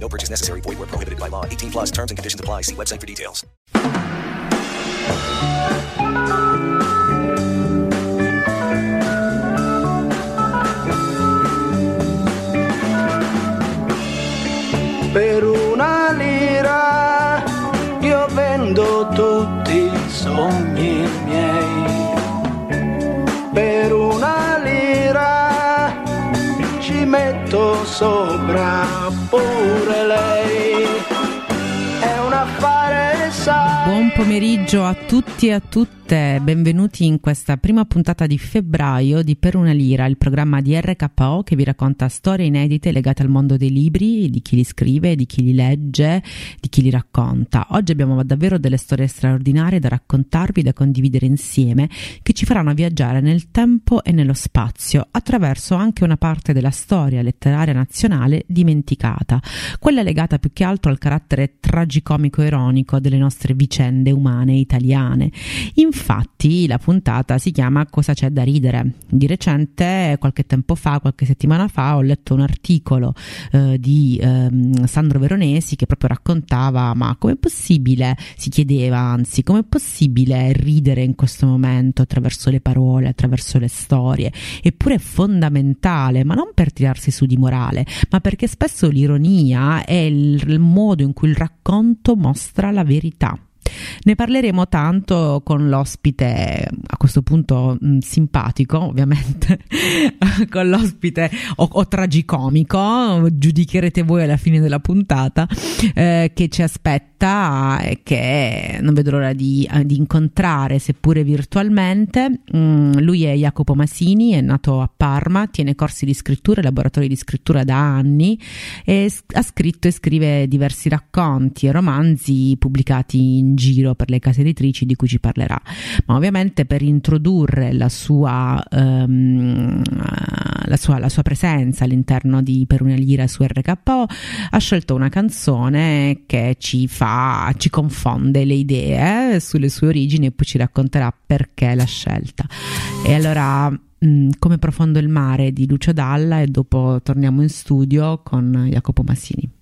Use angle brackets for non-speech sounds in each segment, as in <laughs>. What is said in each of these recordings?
No purchase necessary. Void where prohibited by law. 18 plus terms and conditions apply. See website for details. Per una lira io vendo tutti i sogni miei. Per metto sopra pure lei. È un affare sai. Buon pomeriggio a tutti e a tutte, benvenuti in questa prima puntata di febbraio di Per una lira, il programma di RKO che vi racconta storie inedite legate al mondo dei libri, di chi li scrive, di chi li legge, di chi li racconta. Oggi abbiamo davvero delle storie straordinarie da raccontarvi, da condividere insieme, che ci faranno viaggiare nel tempo e nello spazio, attraverso anche una parte della storia letteraria nazionale dimenticata, quella legata più che altro al carattere tragicomico ironico delle nostre vicende umane italiane. Infatti la puntata si chiama Cosa c'è da ridere. Di recente, qualche tempo fa, qualche settimana fa, ho letto un articolo eh, di ehm, Sandro Veronesi che proprio raccontava ma com'è possibile, si chiedeva anzi, com'è possibile ridere in questo momento attraverso le parole, attraverso le storie? Eppure è fondamentale, ma non per tirarsi su di morale, ma perché spesso l'ironia è il, il modo in cui il racconto mostra la verità. Ne parleremo tanto con l'ospite, a questo punto mh, simpatico, ovviamente, <laughs> con l'ospite o, o, tragicomico, giudicherete voi alla fine della puntata, eh, che ci aspetta e che non vedo l'ora di, di incontrare, seppure virtualmente. Mm, lui è Jacopo Masini, è nato a Parma, tiene corsi di scrittura e laboratori di scrittura da anni e ha scritto e scrive diversi racconti e romanzi pubblicati in giro per le case editrici di cui ci parlerà. Ma ovviamente per introdurre la sua, um, la sua, la sua presenza all'interno di Per una lira su RKO ha scelto una canzone che ci fa, ci confonde le idee sulle sue origini e poi ci racconterà perché l'ha scelta. E allora come profondo il mare di Lucio Dalla e dopo torniamo in studio con Jacopo Massini.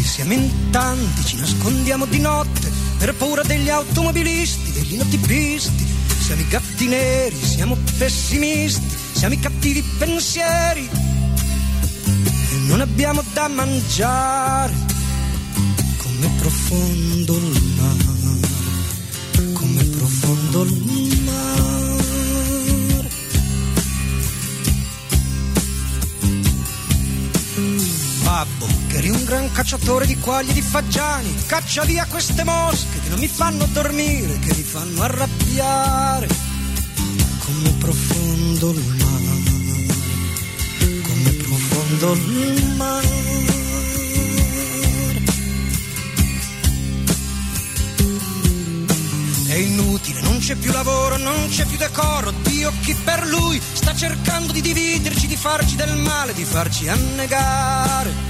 Noi, siamo in tanti, ci nascondiamo di notte per paura degli automobilisti, degli notipisti. Siamo i gatti neri, siamo pessimisti, siamo i cattivi pensieri. E non abbiamo da mangiare. Come profondo il mare, come profondo il mare. Babbo, che eri un gran cacciatore di quaglie e di fagiani, caccia via queste mosche che non mi fanno dormire, che mi fanno arrabbiare. Come profondo il mare, come profondo il mare. È inutile, non c'è più lavoro, non c'è più decoro, Dio chi per lui sta cercando di dividerci, di farci del male, di farci annegare.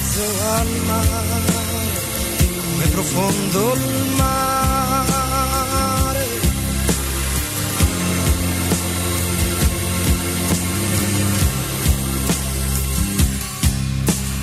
mezzo al mare, come profondo il mare.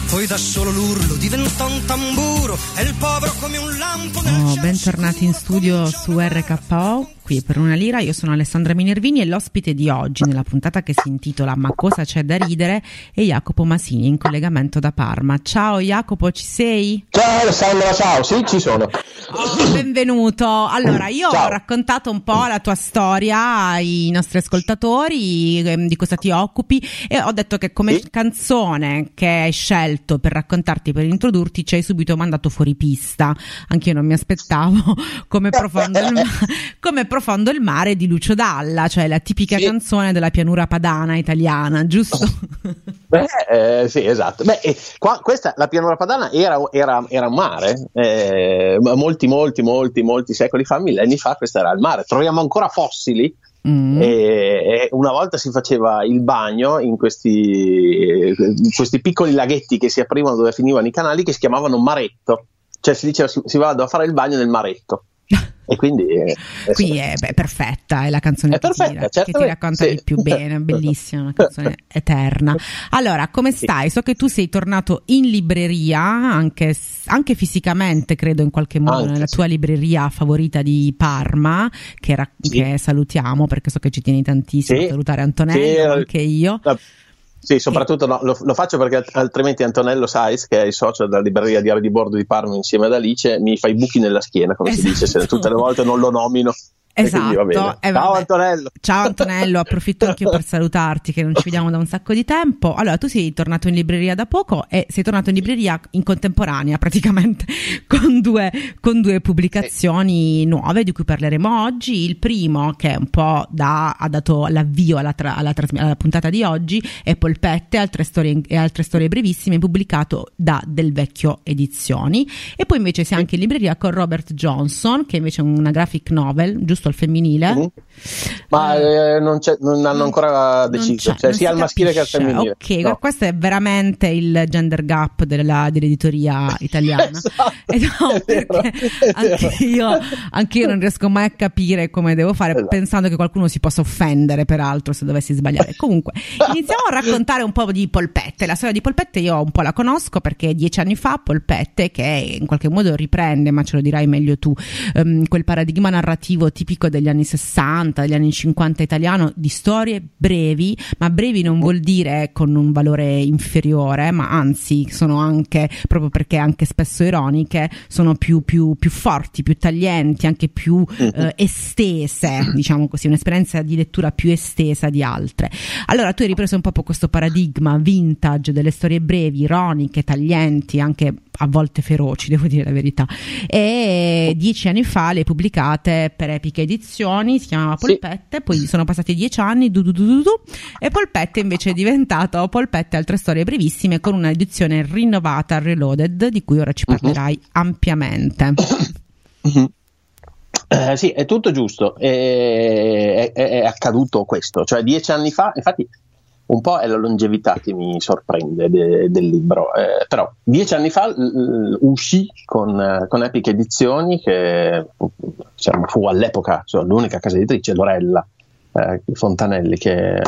Poi da solo l'urlo diventò un tamburo e il povero come un lampo nel oh, bentornati in studio su RKO qui per una lira. Io sono Alessandra Minervini e l'ospite di oggi nella puntata che si intitola Ma cosa c'è da ridere è Jacopo Masini in collegamento da Parma. Ciao Jacopo, ci sei? Ciao Alessandra, ciao, sì, ci sono. Oh, benvenuto. Allora, io ciao. ho raccontato un po' la tua storia ai nostri ascoltatori, ehm, di cosa ti occupi e ho detto che come sì. canzone che hai scelto per raccontarti, per introdurti, ci hai subito mandato fuori pista. Anche io non mi aspettavo <laughs> come <laughs> profondo il, <laughs> come profondo il mare di Lucio Dalla, cioè la tipica sì. canzone della pianura padana italiana, giusto? <laughs> Beh, eh, sì, esatto. Beh, eh, qua, questa, la pianura padana era, era, era un mare, eh, molti, molti, molti, molti secoli fa, millenni fa, questo era il mare. Troviamo ancora fossili Mm. E, e, una volta si faceva il bagno in questi, in questi, piccoli laghetti che si aprivano dove finivano i canali che si chiamavano maretto, cioè si diceva si, si va a fare il bagno nel maretto. E quindi è Qui è beh, perfetta, è la canzone è che, perfetta, ti, che ti racconta sì. di più bene, <laughs> bellissima, una canzone eterna. Allora, come stai? So che tu sei tornato in libreria, anche, anche fisicamente, credo in qualche modo, anche, nella sì. tua libreria favorita di Parma, che, ra- sì. che, salutiamo perché so che ci tieni tantissimo a salutare Antonello, anche io. La sì, soprattutto no, lo, lo, faccio perché altrimenti Antonello Sais, che è il socio della libreria Diario di Bordo di Parma insieme ad Alice, mi fa i buchi nella schiena, come esatto. si dice, se tutte le volte non lo nomino. Esatto. Eh, Ciao Antonello. Ciao Antonello, approfitto anch'io per <laughs> salutarti che non ci vediamo da un sacco di tempo. Allora, tu sei tornato in libreria da poco e sei tornato in libreria in contemporanea praticamente <laughs> con due, con due pubblicazioni nuove di cui parleremo oggi. Il primo che un po' da, ha dato l'avvio alla, tra, alla, alla, puntata di oggi è Polpette altre storie, e altre storie brevissime pubblicato da Del Vecchio Edizioni. E poi invece sei anche in libreria con Robert Johnson che invece è una graphic novel, giusto? Al femminile? Mm-hmm. Ma eh, non, non, hanno ancora deciso, cioè sia al maschile che al femminile. Ok, no. questo è veramente il gender gap della, dell'editoria <laughs> italiana. <laughs> esatto, no, vero, anche, io, anche, io, non riesco mai a capire come devo fare, esatto. pensando che qualcuno si possa offendere, peraltro, se dovessi sbagliare. Comunque, iniziamo a raccontare un po' di Polpette. La storia di Polpette io un po' la conosco perché dieci anni fa Polpette, che in qualche modo riprende, ma ce lo dirai meglio tu, um, quel paradigma narrativo tipico tipico degli anni 60, degli anni 50 italiano, di storie brevi, ma brevi non vuol dire con un valore inferiore, ma anzi sono anche, proprio perché anche spesso ironiche, sono più, più, più forti, più taglienti, anche più mhm. eh, estese, diciamo così, un'esperienza di lettura più estesa di altre. Allora tu hai ripreso un po' questo paradigma vintage delle storie brevi, ironiche, taglienti, anche a volte feroci, devo dire la verità. E dieci anni fa le pubblicate per Epiche Edizioni, si chiamava Polpette, sì. poi sono passati dieci anni, du, du, du, e Polpette invece è diventato Polpette altre storie brevissime con una edizione rinnovata, reloaded, di cui ora ci mhm. parlerai uh-huh. ampiamente. Uh-huh. Eh, sì, è tutto giusto, è, è, è, accaduto questo, cioè dieci anni fa, infatti un po' è la longevità che mi sorprende de, del libro, eh, però dieci anni fa l, uscì con, con, Epic Edizioni che diciamo, fu all'epoca cioè, l'unica casa editrice, Lorella eh, Fontanelli, che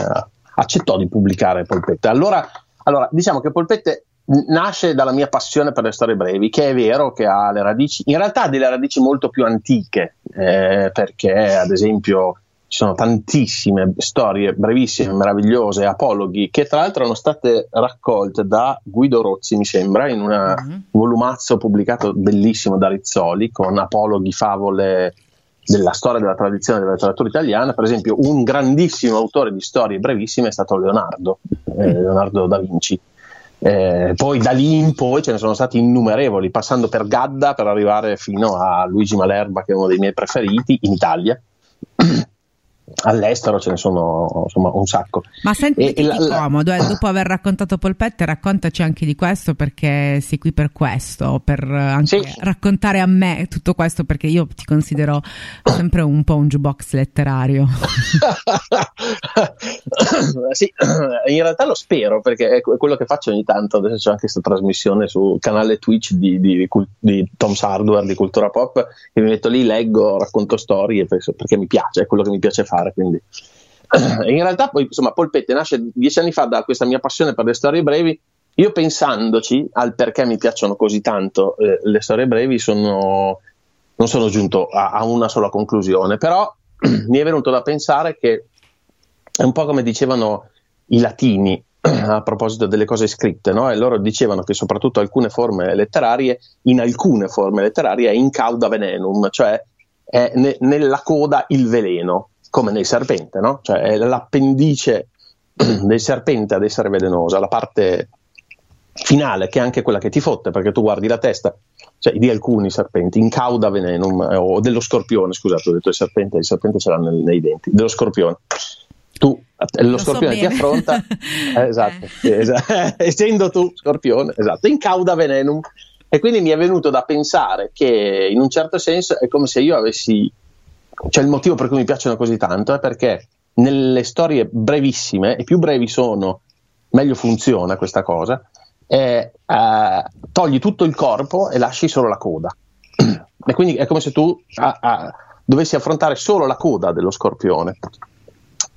accettò di pubblicare Polpette. Allora, allora, diciamo che Polpette nasce dalla mia passione per le storie brevi, che è vero che ha le radici, in realtà ha delle radici molto più antiche, eh, perché ad esempio ci sono tantissime storie brevissime, meravigliose, apologhi, che tra l'altro erano state raccolte da Guido Rozzi, mi sembra, in un uh-huh. volumazzo pubblicato bellissimo da Rizzoli, con apologhi, favole della storia della tradizione della letteratura italiana. Per esempio, un grandissimo autore di storie brevissime è stato Leonardo, eh, Leonardo da Vinci. Eh, poi da lì in poi ce ne sono stati innumerevoli, passando per Gadda per arrivare fino a Luigi Malerba, che è uno dei miei preferiti in Italia. All'estero ce ne sono insomma un sacco. Ma senti e, la, comodo, eh, dopo aver raccontato Polpette, raccontaci anche di questo perché sei qui per questo, per anche sì. raccontare a me tutto questo perché io ti considero sempre un po' un jukebox letterario. <laughs> sì, in realtà lo spero perché è quello che faccio ogni tanto, adesso c'è anche questa trasmissione sul canale Twitch di, di, di Tom Sardware di Cultura Pop che mi metto lì, leggo, racconto storie perché mi piace, è quello che mi piace fare. Quindi. <clears throat> In realtà poi insomma Polpette nasce dieci anni fa da questa mia passione per le storie brevi. Io pensandoci al perché mi piacciono così tanto eh, le storie brevi sono, non sono giunto a, a una sola conclusione, però <clears throat> mi è venuto da pensare che è un po' come dicevano i latini <clears throat> a proposito delle cose scritte, no? e loro dicevano che soprattutto alcune forme letterarie, in alcune forme letterarie è in cauda venenum, cioè è ne- nella coda il veleno, come nel serpente, no? cioè è l'appendice <clears throat> del serpente ad essere velenosa, la parte finale che è anche quella che ti fotte perché tu guardi la testa cioè di alcuni serpenti in cauda venenum eh, o dello scorpione scusate ho detto il serpente il serpente ce l'ha nel, nei denti dello scorpione tu, lo, lo scorpione so ti affronta, <laughs> eh, esatto, eh. esatto. <laughs> essendo tu scorpione, esatto, in cauda venenum. E quindi mi è venuto da pensare che in un certo senso è come se io avessi, cioè il motivo per cui mi piacciono così tanto è perché nelle storie brevissime, e più brevi sono, meglio funziona questa cosa, eh, eh, togli tutto il corpo e lasci solo la coda. <clears throat> E quindi è come se tu ah, ah, dovessi affrontare solo la coda dello scorpione.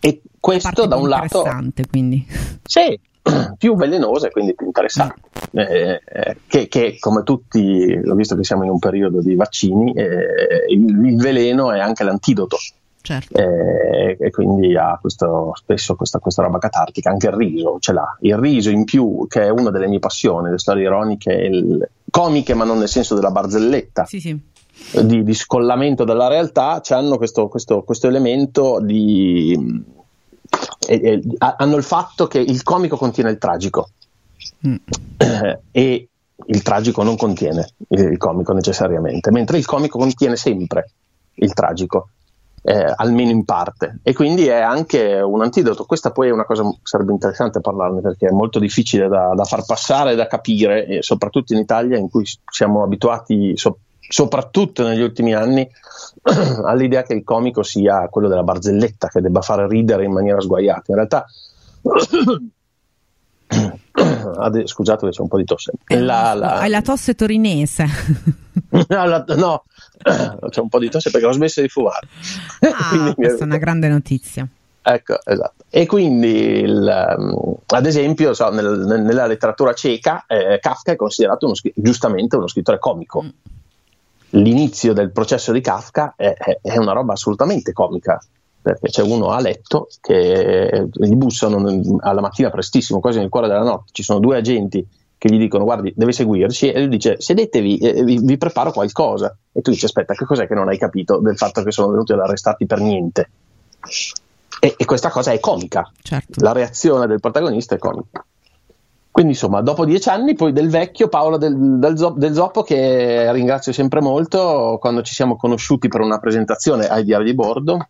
E questo da un lato... Quindi. Sì, <clears throat> più velenosa e quindi più interessante. Mm. Eh, eh, che, che, come tutti, ho visto che siamo in un periodo di vaccini, eh, il, il, veleno è anche l'antidoto. Certo. Eh, e quindi ha questo, spesso questa, questa, roba catartica, anche il riso ce l'ha. Il riso in più, che è una delle mie passioni, le storie ironiche, il, comiche ma non nel senso della barzelletta. Sì, sì. Di, di, scollamento dalla realtà, hanno questo, questo, questo elemento di eh, hanno il fatto che il comico contiene il tragico mm. <clears throat> e il tragico non contiene il, comico necessariamente, mentre il comico contiene sempre il tragico. Eh, almeno in parte e quindi è anche un antidoto questa poi è una cosa sarebbe interessante parlarne perché è molto difficile da, da far passare da capire soprattutto in Italia in cui siamo abituati so, soprattutto negli ultimi anni, <clears throat> all'idea che il comico sia quello della barzelletta, che debba fare ridere in maniera sguaiata. In realtà, <clears throat> scusate che c'è un po' di tosse. La, la... Hai la tosse torinese. <laughs> no, <clears throat> c'è un po' di tosse perché ho smesso di fumare. Ah, <laughs> questa è una grande notizia. Ecco, esatto. E quindi, il, um, ad esempio, so, nel, nella letteratura ceca, eh, Kafka è considerato uno, giustamente uno scrittore comico. Mm l'inizio del processo di Kafka è, è, è, una roba assolutamente comica, perché c'è uno a letto che gli bussano alla mattina prestissimo, quasi nel cuore della notte, ci sono due agenti che gli dicono guardi deve seguirci e lui dice sedetevi, eh, vi, vi, preparo qualcosa e tu dici aspetta che cos'è che non hai capito del fatto che sono venuti ad arrestarti per niente e, e questa cosa è comica, certo. la reazione del protagonista è comica. Quindi insomma, dopo dieci anni, poi del vecchio Paolo del, del, Zop, del, Zoppo, che ringrazio sempre molto, quando ci siamo conosciuti per una presentazione ai diari di bordo,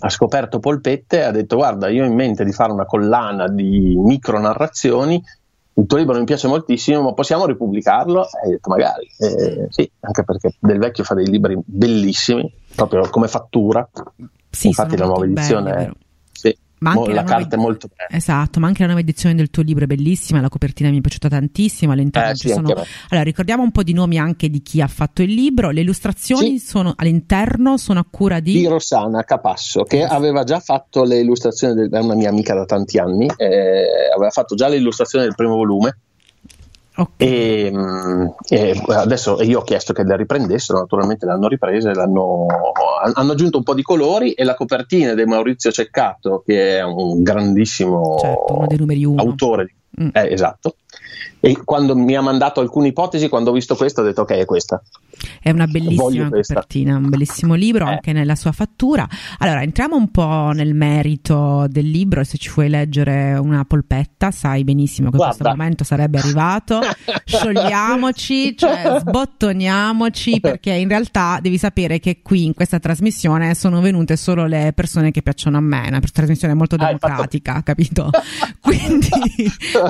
ha scoperto Polpette e ha detto guarda, io ho in mente di fare una collana di micronarrazioni, il tuo libro mi piace moltissimo, ma possiamo ripubblicarlo? E hai detto magari, eh, sì, anche perché Del Vecchio fa dei libri bellissimi, proprio come fattura. Sì, Infatti la nuova edizione... Belli, ma anche la, la carta ed... è molto bella. Esatto, ma anche la nuova edizione del tuo libro è bellissima, la copertina mi è piaciuta tantissimo, all'interno eh, ci sì, sono... Allora, ricordiamo un po' di nomi anche di chi ha fatto il libro, le illustrazioni sì. sono all'interno, sono a cura di... Di Rossana Capasso, che yes. aveva già fatto le illustrazioni, del... è una mia amica da tanti anni, eh, aveva fatto già le illustrazioni del primo volume, Okay. E, e, adesso io ho chiesto che le riprendessero, naturalmente le hanno riprese, l'hanno, hanno aggiunto un po' di colori e la copertina di Maurizio Ceccato, che è un grandissimo certo, autore, mm. eh, esatto, E quando mi ha mandato alcune ipotesi, quando ho visto questo, ho detto ok, è questa. È una bellissima copertina, un bellissimo libro eh. anche nella sua fattura. Allora, entriamo un po' nel merito del libro. Se ci vuoi leggere una polpetta, sai benissimo che Guarda. questo momento sarebbe arrivato. <laughs> Sciogliamoci, cioè sbottoniamoci, <laughs> perché in realtà devi sapere che qui in questa trasmissione sono venute solo le persone che piacciono a me. Una trasmissione molto Ah, democratica, capito? <laughs> Quindi,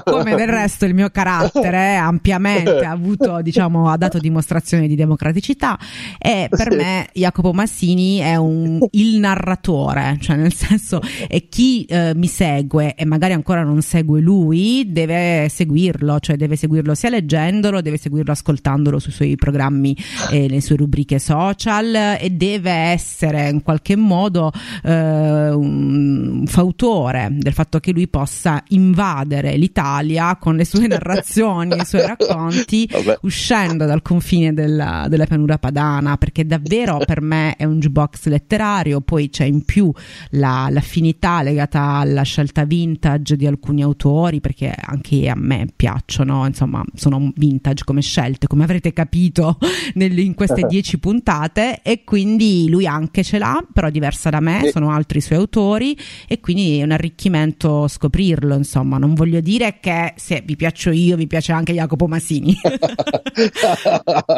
come del resto, il mio carattere <laughs> ampiamente ha <laughs> avuto, diciamo, ha dato dimostrazione di democraticità. E per Sì. me Jacopo Massini è un, il narratore, cioè nel senso, e chi eh, mi segue e magari ancora non segue lui deve seguirlo, cioè deve seguirlo sia leggendolo, deve seguirlo ascoltandolo sui suoi programmi e le sue rubriche social e deve essere in qualche modo eh, un fautore del fatto che lui possa invadere l'Italia con le sue narrazioni, <laughs> i suoi <laughs> racconti, Vabbè. uscendo dal confine della, della pianura padana, perché davvero per me è un jukebox letterario, poi c'è in più la- l'affinità legata alla scelta vintage di alcuni autori, perché anche a me piacciono, insomma, sono vintage come scelte, come avrete capito <laughs> nel- in queste <laughs> dieci puntate, e quindi lui anche ce l'ha, però diversa da me, sono altri suoi autori, e quindi è un arricchimento scoprirlo, insomma, non voglio dire che se vi piaccio io, vi piace anche Jacopo Massini. <laughs>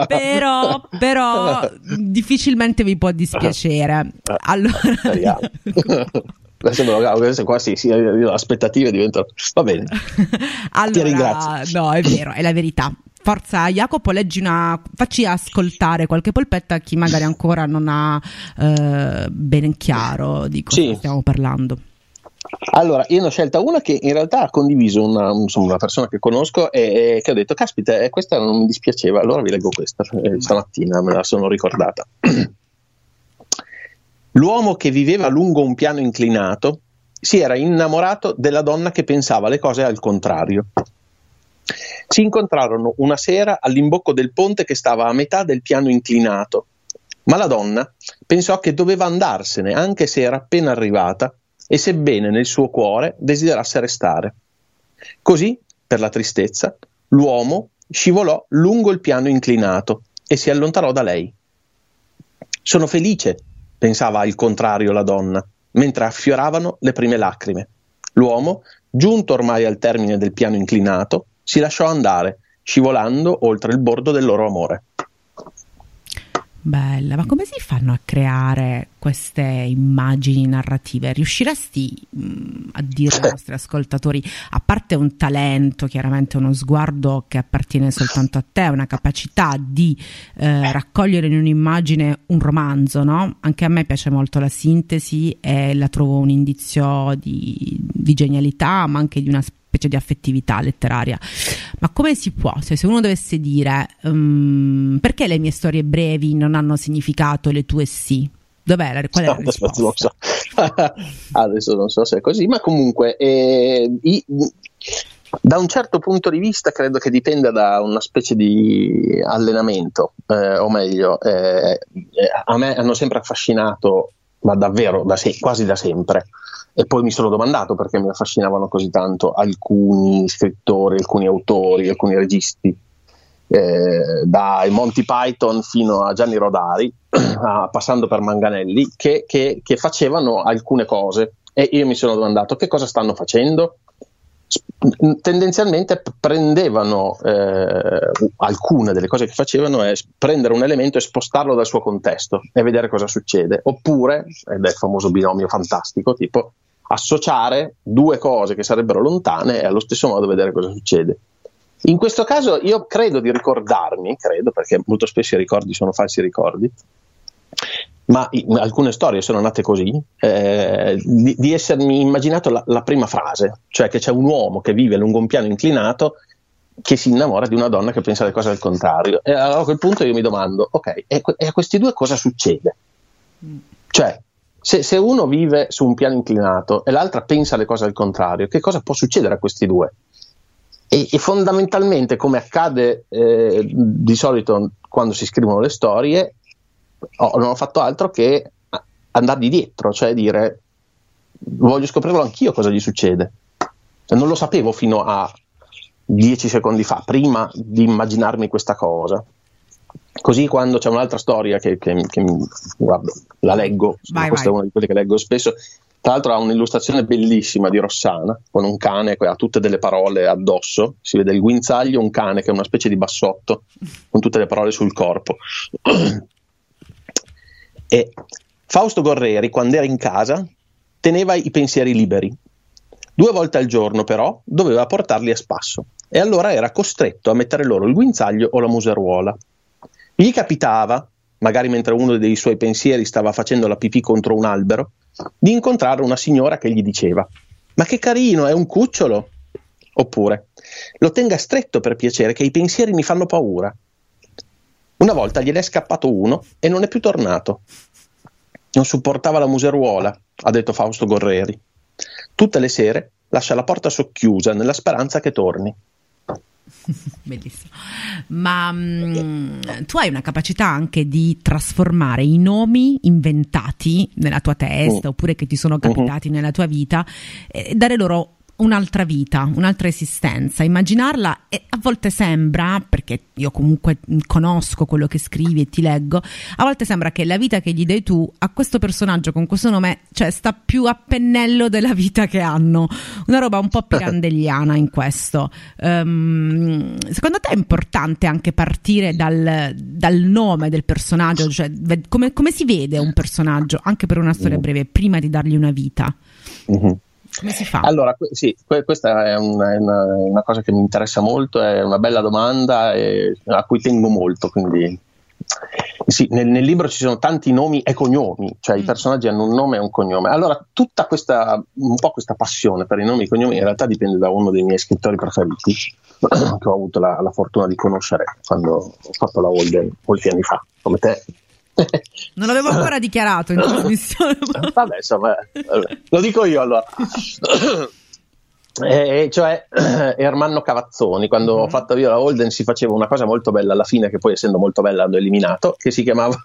però, però difficilmente vi può dispiacere. Allora. <laughs> Adesso me qua sì, sì, le aspettative diventano. Va bene. allora ringrazio. no, è vero, è la verità. Forza Jacopo, leggi una, facci ascoltare qualche polpetta a chi magari ancora non ha eh, ben chiaro di cosa Sì. stiamo parlando. Allora, io ne ho scelta una che in realtà ha condiviso una, insomma, una persona che conosco e, e che ho detto, caspita, eh, questa non mi dispiaceva, allora vi leggo questa, eh, stamattina me la sono ricordata. <clears throat> L'uomo che viveva lungo un piano inclinato si era innamorato della donna che pensava le cose al contrario. Si incontrarono una sera all'imbocco del ponte che stava a metà del piano inclinato, ma la donna pensò che doveva andarsene anche se era appena arrivata e sebbene nel suo cuore desiderasse restare. Così, per la tristezza, l'uomo scivolò lungo il piano inclinato e si allontanò da lei. Sono felice, pensava al contrario la donna, mentre affioravano le prime lacrime. L'uomo, giunto ormai al termine del piano inclinato, si lasciò andare, scivolando oltre il bordo del loro amore. Bella, ma come si fanno a creare queste immagini narrative? Riusciresti mh, a dire ai nostri ascoltatori, a parte un talento, chiaramente uno sguardo che appartiene soltanto a te, una capacità di eh, raccogliere in un'immagine un romanzo, no? Anche a me piace molto la sintesi e la trovo un indizio di, di genialità, ma anche di una specie di affettività letteraria. Ma come si può? Cioè, se uno dovesse dire um, perché le mie storie brevi non hanno significato, le tue sì? Dov'è la, qual è la <laughs> risposta? non so. <laughs> Adesso non so se è così, ma comunque eh, i- da un certo punto di vista credo che dipenda da una specie di allenamento, eh, o meglio, eh, eh, a me hanno sempre affascinato, ma davvero da se- quasi da sempre. E poi mi sono domandato perché mi affascinavano così tanto alcuni scrittori, alcuni autori, alcuni registi, eh, dai Monty Python fino a Gianni Rodari, <clears throat> passando per Manganelli, che, che- che facevano alcune cose. E io mi sono domandato che cosa stanno facendo. Tendenzialmente prendevano eh, alcune delle cose che facevano è prendere un elemento e spostarlo dal suo contesto e vedere cosa succede. Oppure, ed è il famoso binomio fantastico, tipo associare due cose che sarebbero lontane e allo stesso modo vedere cosa succede. In questo caso io credo di ricordarmi, credo perché molto spesso i ricordi sono falsi ricordi, ma alcune storie sono nate così, eh, di, di essermi immaginato la, la prima frase, cioè che c'è un uomo che vive lungo un piano inclinato che si innamora di una donna che pensa le cose al contrario. E allora a quel punto io mi domando, ok, e, e a questi due cosa succede? Cioè, se, se uno vive su un piano inclinato e l'altra pensa le cose al contrario, che cosa può succedere a questi due? E, e fondamentalmente, come accade eh, di solito quando si scrivono le storie, ho- non ho fatto altro che andargli dietro, cioè dire voglio scoprirlo anch'io cosa gli succede. Cioè, non lo sapevo fino a dieci secondi fa, prima di immaginarmi questa cosa. Così quando c'è un'altra storia che, che, che guardo, la leggo, vai, questa vai. è una di quelle che leggo spesso, tra l'altro ha un'illustrazione bellissima di Rossana, con un cane che ha tutte delle parole addosso, si vede il guinzaglio, un cane che è una specie di bassotto, con tutte le parole sul corpo. <clears throat> e Fausto Gorreri, quando era in casa, teneva i pensieri liberi. Due volte al giorno, però, doveva portarli a spasso e allora era costretto a mettere loro il guinzaglio o la museruola. Gli capitava, magari mentre uno dei suoi pensieri stava facendo la pipì contro un albero, di incontrare una signora che gli diceva Ma che carino, è un cucciolo? Oppure Lo tenga stretto per piacere, che i pensieri mi fanno paura. Una volta gliene è scappato uno e non è più tornato. Non supportava la museruola, ha detto Fausto Gorreri. Tutte le sere lascia la porta socchiusa nella speranza che torni. <laughs> Bellissimo. Ma mh, mm, tu hai una capacità anche di trasformare i nomi inventati nella tua testa mm. oppure che ti sono capitati uh-huh. nella tua vita e dare loro un'altra vita, un'altra esistenza. Immaginarla e a volte sembra, perché io comunque conosco quello che scrivi e ti leggo, a volte sembra che la vita che gli dai tu a questo personaggio con questo nome, cioè sta più a pennello della vita che hanno. Una roba un po' <laughs> pirandelliana in questo. Um, secondo te è importante anche partire dal, dal nome del personaggio, cioè come, come, si vede un personaggio, anche per una storia mm. breve, prima di dargli una vita? Uh-huh. Come si fa? Allora, sì, questa è una, una, una, cosa che mi interessa molto, è una bella domanda e, a cui tengo molto, quindi sì, nel, nel, libro ci sono tanti nomi e cognomi, cioè mm. i personaggi hanno un nome e un cognome. Allora, tutta questa, un po' questa passione per i nomi e i cognomi in realtà dipende da uno dei miei scrittori preferiti, <clears throat> che ho avuto la, la fortuna di conoscere quando ho fatto la Holden molti anni fa, come te. <laughs> Non l'avevo ancora dichiarato in <laughs> trasmissione. Vabbè, insomma, lo dico io allora. Eh, cioè <clears throat> Ermanno Cavazzoni quando mm-hmm. ho fatto io la Holden si faceva una cosa molto bella alla fine che poi essendo molto bella l'hanno eliminato che si chiamava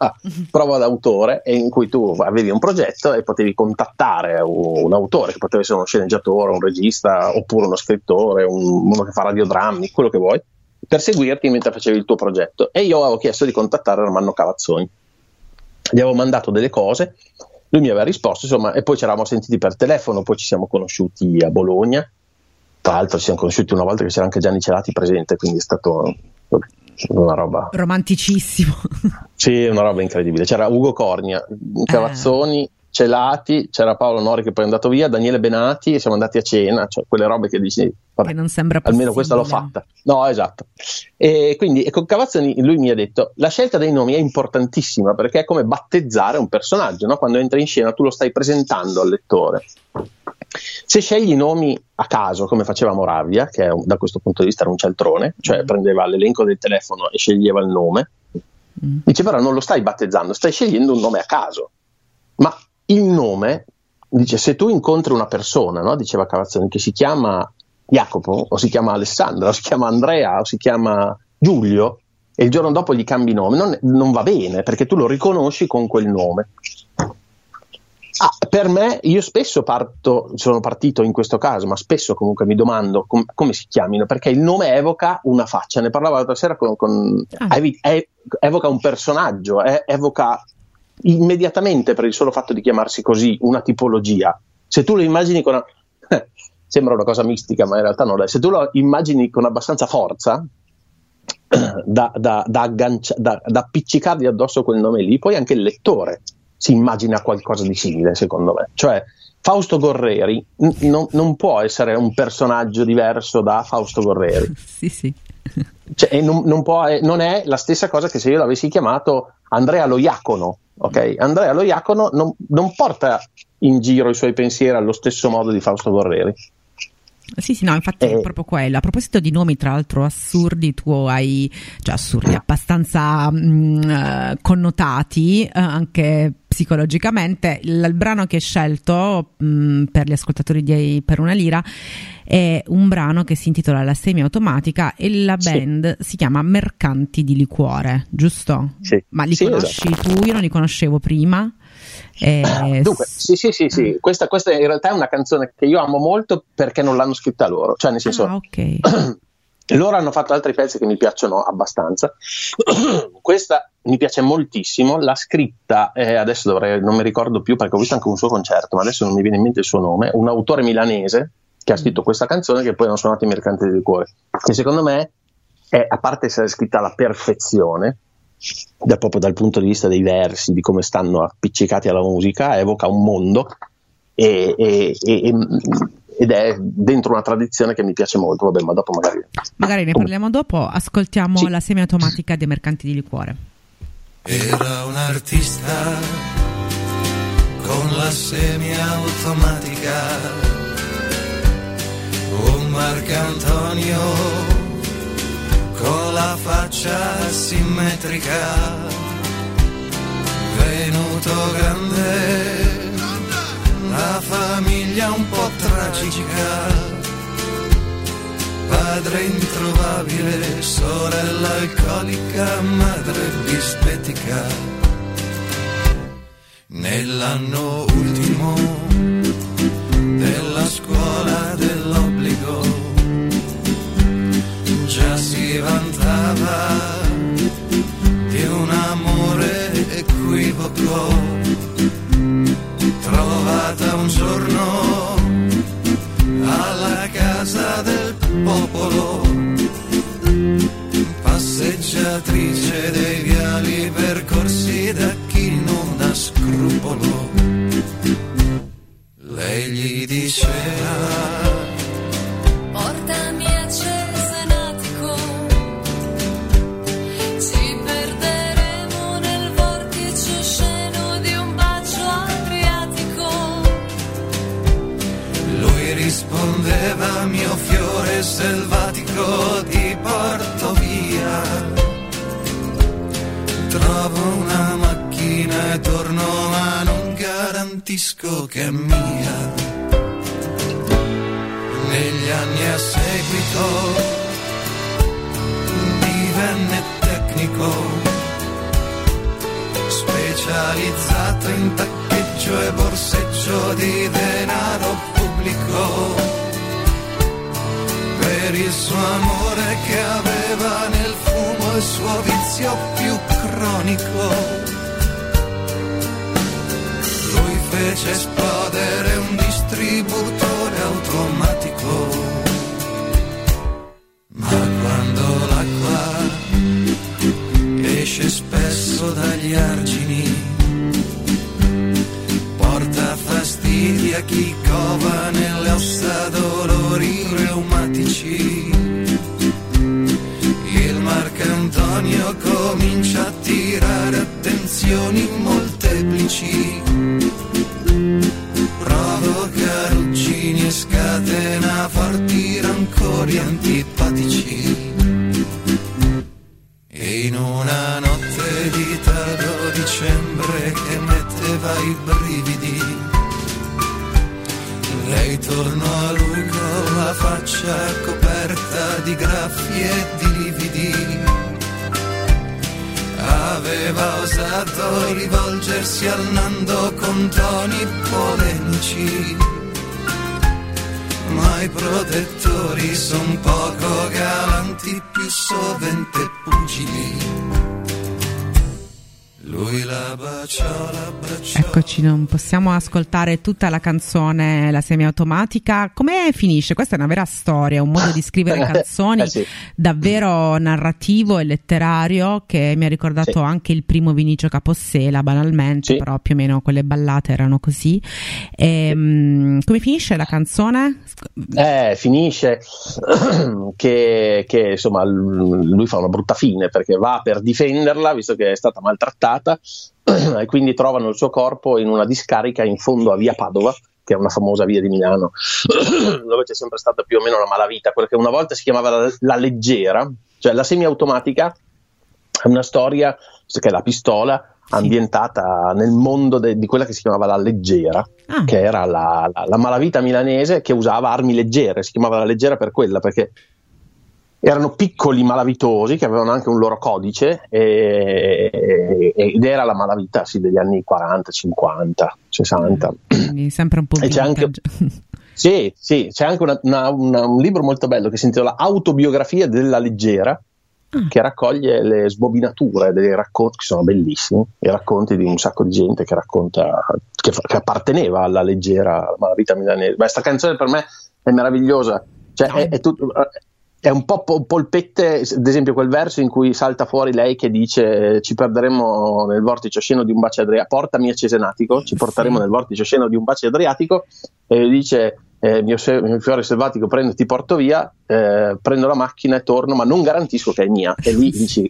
prova d'autore e in cui tu avevi un progetto e potevi contattare un, un autore che poteva essere uno sceneggiatore, un regista oppure uno scrittore, un, uno che fa radiodrammi, quello che vuoi per seguirti mentre facevi il tuo progetto e io avevo chiesto di contattare Ermanno Cavazzoni gli avevo mandato delle cose, lui mi aveva risposto, insomma, e poi ci eravamo sentiti per telefono, poi ci siamo conosciuti a Bologna, tra l'altro ci siamo conosciuti una volta che c'era anche Gianni Celati presente, quindi è stato una roba romanticissimo. sì, una roba incredibile. C'era Ugo Cornia, Cavazzoni, eh. Celati, c'era Paolo Nori che poi è andato via, Daniele Benati e siamo andati a cena, cioè quelle robe che dici, vabbè, che non sembra possibile. almeno questa l'ho fatta. No, esatto. E quindi e con Cavazzoni lui mi ha detto, la scelta dei nomi è importantissima perché è come battezzare un personaggio, no? quando entri in scena tu lo stai presentando al lettore. Se scegli i nomi a caso, come faceva Moravia, che un, da questo punto di vista era un cialtrone, cioè mm. prendeva l'elenco del telefono e sceglieva il nome, mm. dice però non lo stai battezzando, stai scegliendo un nome a caso. Il nome, dice, se tu incontri una persona, no? diceva Cavazzoni, che si chiama Jacopo, o si chiama Alessandra, o si chiama Andrea, o si chiama Giulio, e il giorno dopo gli cambi nome, non, non va bene, perché tu lo riconosci con quel nome. Ah, per me, io spesso parto, sono partito in questo caso, ma spesso comunque mi domando com- come si chiamino, perché il nome evoca una faccia. Ne parlavo l'altra sera con. con ah. ev- ev- evoca un personaggio, ev- evoca immediatamente per il solo fatto di chiamarsi così una tipologia. Se tu lo immagini con una, <laughs> sembra una cosa mistica, ma in realtà non è. Se tu lo immagini con abbastanza forza <clears throat> da, da, da, aggancia, da, da appiccicargli addosso quel nome lì, poi anche il lettore si immagina qualcosa di simile, secondo me. Cioè, Fausto Gorreri n- non, non, può essere un personaggio diverso da Fausto Gorreri. <laughs> sì, sì. Cioè, non, non, può, non, è la stessa cosa che se io l'avessi chiamato Andrea Loiacono ok? Andrea Lo Iacono non, non porta in giro i suoi pensieri allo stesso modo di Fausto Gorreri. Sì, sì, no, infatti eh, è proprio quello. A proposito di nomi, tra l'altro assurdi, tu hai, cioè assurdi, abbastanza mh, mm, eh, connotati eh, anche psicologicamente. Il, il, brano che hai scelto mh, mm, per gli ascoltatori di Per una lira è un brano che si intitola La semiautomatica e la band sì. si chiama Mercanti di liquore, giusto? Sì. Ma li sì, conosci esatto. tu? Io non li conoscevo prima. Eh, Dunque, sì, sì, sì, sì. Questa, questa, in realtà è una canzone che io amo molto perché non l'hanno scritta loro, cioè nel senso... Ah, okay. Loro hanno fatto altri pezzi che mi piacciono abbastanza. <clears throat> Questa mi piace moltissimo. L'ha scritta, eh, adesso dovrei, non mi ricordo più perché ho visto anche un suo concerto, ma adesso non mi viene in mente il suo nome. Un autore milanese che ha scritto questa canzone che poi hanno suonato i mercanti del cuore. Che secondo me, è, a parte essere scritta alla perfezione, da, proprio dal punto di vista dei versi, di come stanno appiccicati alla musica, evoca un mondo e, e, e, ed è dentro una tradizione che mi piace molto. Vabbè, ma dopo magari. Magari ne parliamo dopo. Ascoltiamo sì. la semiautomatica dei mercanti di liquore. Era un artista con la semiautomatica, un Marcantonio con la faccia simmetrica, venuto grande la famiglia un po' tragica, padre introvabile, sorella alcolica, madre bisbetica. Nell'anno ultimo della scuola dell'obbligo già si vantava di un amore equivoco trovata un giorno alla casa del popolo, passeggiatrice dei viali percorsi da chi non ha scrupolo. Lei gli diceva selvatico ti porto via. Trovo una macchina e torno ma non garantisco che è mia. Negli anni a seguito divenne tecnico specializzato in taccheggio e borseggio di denaro pubblico per il suo amore che aveva nel fumo il suo vizio più cronico. Lui fece esplodere un distributore automatico. Ma quando l'acqua esce spesso dagli argini, invidia chi she coperta di graffi e di lividi. Aveva osato rivolgersi al Nando con toni polemici, ma i protettori son poco galanti, più sovente pugili. Lui la baciò, la baciò. Eccoci, non possiamo ascoltare tutta la canzone, la semiautomatica. Come finisce? Questa è una vera storia, un modo di scrivere <laughs> canzoni eh sì. davvero narrativo e letterario che mi ha ricordato Sì. anche il primo Vinicio Capossela, banalmente, Sì. però più o meno quelle ballate erano così. Ehm, come finisce la canzone? Eh, finisce <clears throat> che, che, insomma lui fa una brutta fine perché va per difenderla visto che è stata maltrattata <clears throat> e quindi trovano il suo corpo in una discarica in fondo a via Padova che è una famosa via di Milano <clears throat> dove c'è sempre stata più o meno la malavita quella che una volta si chiamava la, la leggera cioè la semiautomatica è una storia che è la pistola ambientata nel mondo de- di quella che si chiamava la leggera Ah. che era la, la- la malavita milanese che usava armi leggere, si chiamava la leggera per quella, perché erano piccoli malavitosi che avevano anche un loro codice e- ed era la malavita sì, degli anni 40, 50, 60. Quindi sempre un po' E c'è anche- vintage. <laughs> Sì, sì, c'è anche una, una, una, un libro molto bello che si intitola Autobiografia della leggera, mm. che raccoglie le sbobinature dei racconti, che sono bellissimi, i racconti di un sacco di gente che racconta, che, che apparteneva alla leggera, alla vita milanese. Beh, questa canzone per me è meravigliosa, cioè, è, è, tutto, è un po' polpette, ad esempio quel verso in cui salta fuori lei che dice ci perderemo nel vortice osceno di un bacio adriatico, portami a Cesenatico, ci porteremo sì. nel vortice osceno di un bacio adriatico e dice eh, mio, se- mio, fiore selvatico prendo ti porto via, eh, prendo la macchina e torno, ma non garantisco che è mia. E lì dici,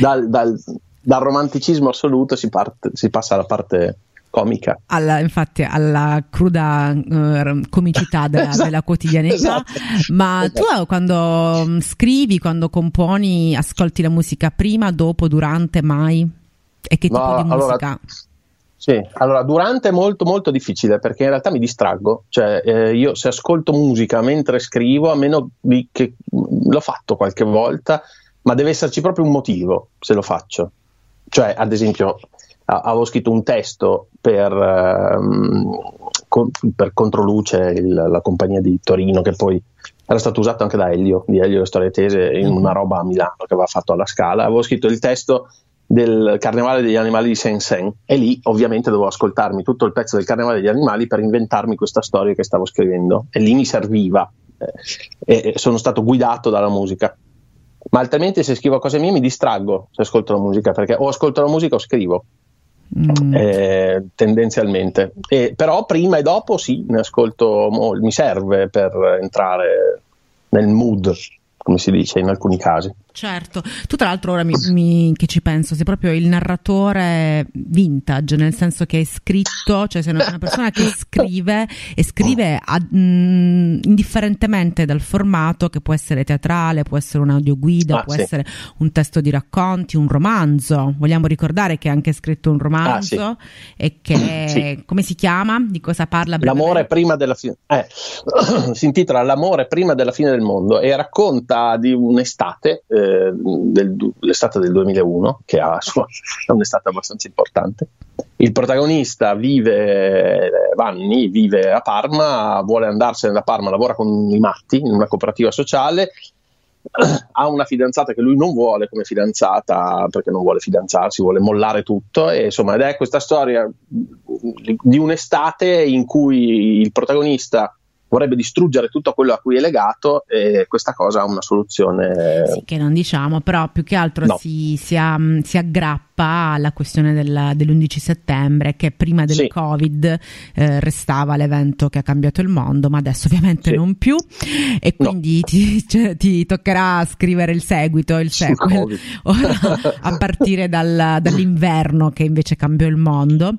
dal, dal, dal romanticismo assoluto si, parte, si passa alla parte comica. Alla, infatti alla cruda uh, comicità della, <laughs> esatto, della quotidianità. Esatto, Ma esatto. tu quando mm, scrivi, quando componi, ascolti la musica prima, dopo, durante, mai? E che tipo no, di musica? Allora, sì, allora durante è molto molto difficile perché in realtà mi distraggo, cioè eh, io se ascolto musica mentre scrivo, a meno di che mm, l'ho fatto qualche volta, ma deve esserci proprio un motivo se lo faccio. Cioè, ad esempio, avevo scritto un testo per, ehm, con, per Controluce, il, la compagnia di Torino, che poi era stato usato anche da Elio, di Elio le Storie Tese, in una roba a Milano che aveva fatto alla Scala. Avevo scritto il testo del Carnevale degli Animali di Saint-Saëns e lì ovviamente dovevo ascoltarmi tutto il pezzo del Carnevale degli Animali per inventarmi questa storia che stavo scrivendo. E lì mi serviva. Eh, e sono stato guidato dalla musica. Ma altrimenti se scrivo cose mie mi distraggo se ascolto la musica perché o ascolto la musica o scrivo Mm. Eh, tendenzialmente. Eh, però prima e dopo sì, ne ascolto, mi serve per entrare nel mood, come si dice in alcuni casi. Certo, tu tra l'altro ora mi, mi, che ci penso, sei proprio il narratore vintage, nel senso che hai scritto, cioè sei una persona che scrive e scrive ad, mh, mm, indifferentemente dal formato che può essere teatrale, può essere un'audioguida, ah, può sì. essere un testo di racconti, un romanzo. Vogliamo ricordare che hai anche scritto un romanzo ah, sì. e che <clears throat> sì. come si chiama? Di cosa parla? L'amore prima della fine. Eh, <clears throat> si intitola L'amore prima della fine del mondo e racconta di un'estate. Eh, dell'estate del 2001, che ha, <laughs> è un'estate abbastanza importante. Il protagonista vive, Vanni, vive a Parma, vuole andarsene da Parma, lavora con i matti in una cooperativa sociale, <clears throat> ha una fidanzata che lui non vuole come fidanzata perché non vuole fidanzarsi, vuole mollare tutto e insomma ed è questa storia di un'estate in cui il protagonista vorrebbe distruggere tutto quello a cui è legato e questa cosa ha una soluzione. Sì, che non diciamo, però più che altro no. si, si, si, aggrappa alla questione del, dell'11 settembre che prima del sì. Covid eh, restava l'evento che ha cambiato il mondo, ma adesso ovviamente sì. non più e quindi no. ti, cioè, ti, toccherà scrivere il seguito, il sequel, <laughs> a partire dal, dall'inverno che invece cambiò il mondo.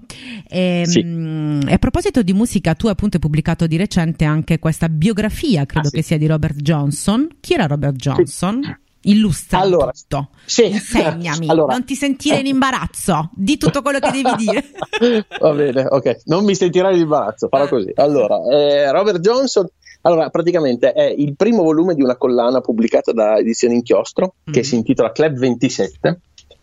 E, mh, e a proposito di musica, tu appunto hai pubblicato di recente anche questa biografia, credo ah, sì. che sia di Robert Johnson. Chi era Robert Johnson? Illustra allora, tutto. Sì. Insegnami, <laughs> allora. non ti sentire in imbarazzo, di tutto quello che devi dire. <laughs> Va bene, ok, non mi sentirai in imbarazzo, farò eh. così. Allora, eh, Robert Johnson, allora, praticamente è il primo volume di una collana pubblicata da Edizione Inchiostro mm-hmm. che si intitola Club 27,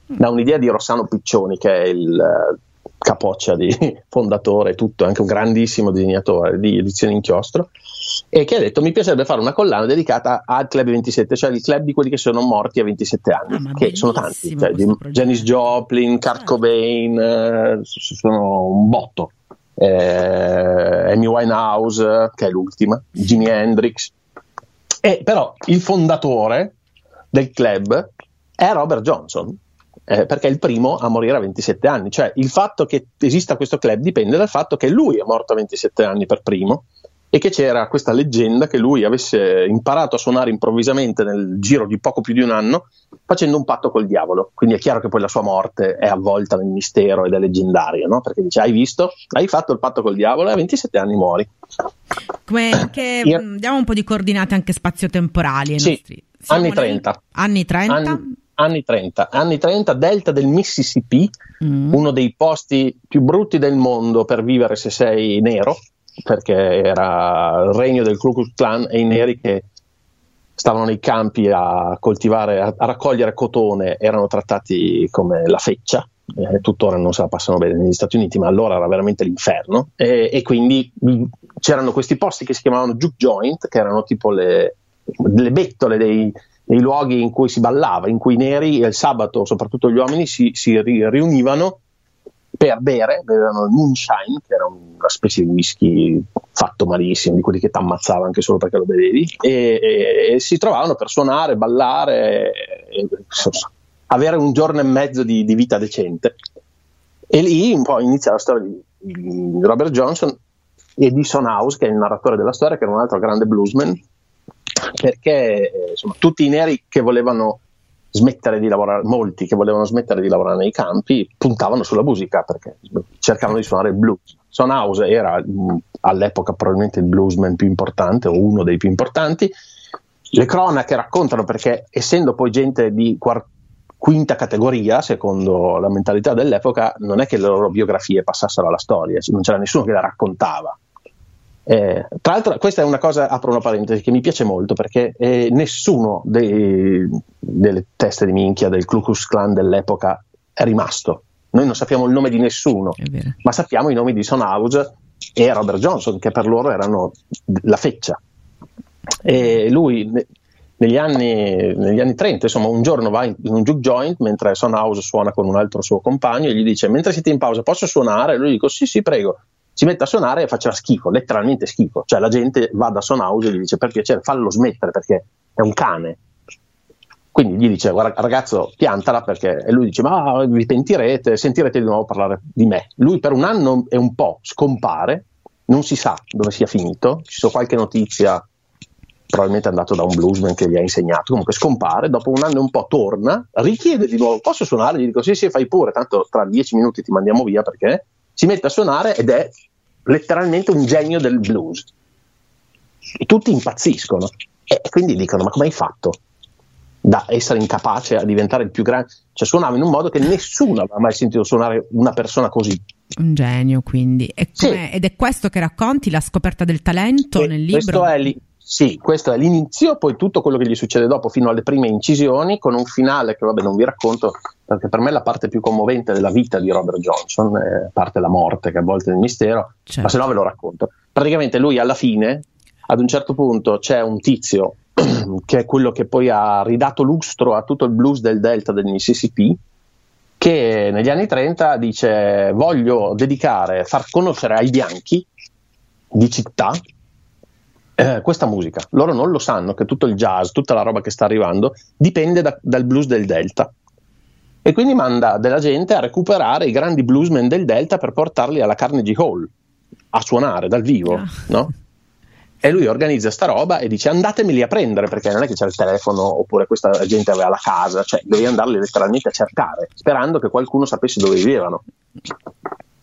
da un'idea di Rossano Piccioni, che è il capoccia di <laughs> fondatore, tutto, anche un grandissimo disegnatore di edizione inchiostro, e che ha detto mi piacerebbe fare una collana dedicata al Club 27, cioè il club di quelli che sono morti a 27 anni, ah, che sono tanti, cioè, Janis Joplin, Kurt certo. Cobain, eh, sono un botto, eh, Amy Winehouse, che è l'ultima, Jimi Hendrix, e però il fondatore del club è Robert Johnson, eh, perché è il primo a morire a 27 anni. Cioè il fatto che esista questo club dipende dal fatto che lui è morto a 27 anni per primo e che c'era questa leggenda che lui avesse imparato a suonare improvvisamente nel giro di poco più di un anno facendo un patto col diavolo. Quindi è chiaro che poi la sua morte è avvolta nel mistero ed è leggendaria, no? Perché dice: Hai visto? Hai fatto il patto col diavolo e a 27 anni muori. Come che, Io... diamo un po' di coordinate anche spazio-temporali sì, nostri. anni 30. Anni 30. Anni anni 30, anni 30, delta del Mississippi, mm. uno dei posti più brutti del mondo per vivere se sei nero, perché era il regno del Ku Klux Klan e i neri che stavano nei campi a coltivare, a, a raccogliere cotone, erano trattati come la feccia. Eh, tuttora non se la passano bene negli Stati Uniti, ma allora era veramente l'inferno. E, e quindi c'erano questi posti che si chiamavano juke joint, che erano tipo le, le bettole dei, dei, luoghi in cui si ballava, in cui i neri il sabato, soprattutto gli uomini, si, si riunivano per bere, bevevano il moonshine, che era una specie di whisky fatto malissimo, di quelli che ti ammazzava anche solo perché lo bevevi, e, e, e si trovavano per suonare, ballare, e, avere un giorno e mezzo di, di, vita decente. E lì un po' inizia la storia di, di Robert Johnson e di Son House, che è il narratore della storia, che era un altro grande bluesman, perché eh, insomma, tutti i neri che volevano smettere di lavorare, molti che volevano smettere di lavorare nei campi, puntavano sulla musica perché cercavano di suonare il blues. Son House era mh, all'epoca probabilmente il bluesman più importante o uno dei più importanti. Le cronache raccontano perché, essendo poi gente di quart- quinta categoria, secondo la mentalità dell'epoca, non è che le loro biografie passassero alla storia, non c'era nessuno che le raccontava. Eh, tra l'altro, questa è una cosa, apro una parentesi, che mi piace molto perché eh, nessuno dei, delle teste di minchia del Ku Klux Klan dell'epoca è rimasto. Noi non sappiamo il nome di nessuno, ma sappiamo i nomi di Son House e Robert Johnson, che per loro erano la feccia. E lui negli anni, negli anni 30, insomma, un giorno va in, un juke joint mentre Son House suona con un altro suo compagno e gli dice: Mentre siete in pausa, posso suonare? E lui dice: Sì, sì, prego si mette a suonare e faceva schifo, letteralmente schifo. Cioè la gente va da Son House e gli dice per piacere fallo smettere perché è un cane. Quindi gli dice guarda ragazzo piantala perché e lui dice ma vi pentirete, sentirete di nuovo parlare di me. Lui per un anno e un po' scompare, non si sa dove sia finito, ci sono qualche notizia probabilmente è andato da un bluesman che gli ha insegnato, comunque scompare, dopo un anno e un po' torna, richiede di nuovo, posso suonare? Gli dico sì sì fai pure, tanto tra dieci minuti ti mandiamo via perché si mette a suonare ed è letteralmente un genio del blues. E tutti impazziscono e quindi dicono: Ma come hai fatto? Da essere incapace a diventare il più grande, cioè suonava in un modo che nessuno aveva mai sentito suonare una persona così. Un genio, quindi. Sì. Ed è questo che racconti, la scoperta del talento e nel libro? Questo è, sì, questo è l'inizio, poi tutto quello che gli succede dopo, fino alle prime incisioni, con un finale che vabbè non vi racconto, perché per me è la parte più commovente della vita di Robert Johnson, eh, parte la morte che a volte è il mistero, certo. ma se no ve lo racconto. Praticamente lui alla fine, ad un certo punto c'è un tizio <clears throat> che è quello che poi ha ridato lustro a tutto il blues del delta del Mississippi, che negli anni 30 dice voglio dedicare, far conoscere ai bianchi di città eh, questa musica. Loro non lo sanno che tutto il jazz, tutta la roba che sta arrivando, dipende da, dal blues del Delta. E quindi manda della gente a recuperare i grandi bluesmen del Delta per portarli alla Carnegie Hall a suonare dal vivo, oh. no? E lui organizza sta roba e dice andatemeli a prendere perché non è che c'è il telefono oppure questa gente aveva la casa, cioè dovevi andarli letteralmente a cercare, sperando che qualcuno sapesse dove vivevano.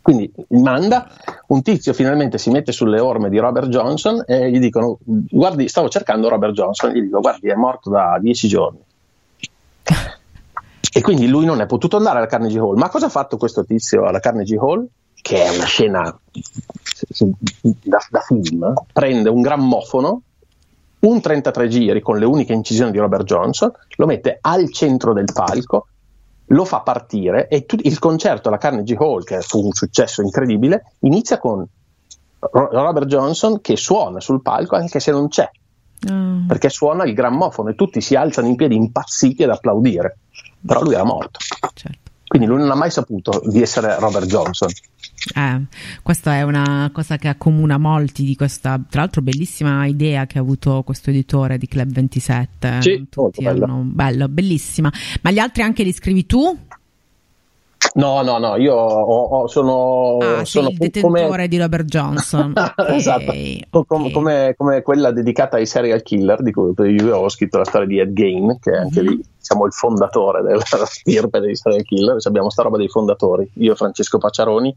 Quindi manda, un tizio finalmente si mette sulle orme di Robert Johnson e gli dicono, guardi, stavo cercando Robert Johnson, gli dico, guardi, è morto da dieci giorni. E quindi lui non è potuto andare alla Carnegie Hall. Ma cosa ha fatto questo tizio alla Carnegie Hall? Che è una scena da, da film. Prende un grammofono, un 33 giri con le uniche incisioni di Robert Johnson, lo mette al centro del palco lo fa partire e tu, il concerto alla Carnegie Hall, che fu un successo incredibile, inizia con Robert Johnson che suona sul palco anche se non c'è, mm. perché suona il grammofono e tutti si alzano in piedi impazziti ad applaudire, però lui era morto. Certo. Quindi lui non ha mai saputo di essere Robert Johnson. Eh, questa è una cosa che accomuna molti di questa, tra l'altro, bellissima idea che ha avuto questo editore di Club 27. Sì, Tutti hanno, bello, bellissima. Ma gli altri anche li scrivi tu? No, no, no, io ho, ho, sono, ah, sono il detentore come... di Robert Johnson. <laughs> okay, esatto, okay. Come, come, quella dedicata ai serial killer, di cui io avevo scritto la storia di Ed Gain, che è anche mm-hmm. lì diciamo, il fondatore della <laughs> stirpe dei serial killer, abbiamo sta roba dei fondatori, io Francesco Pacciaroni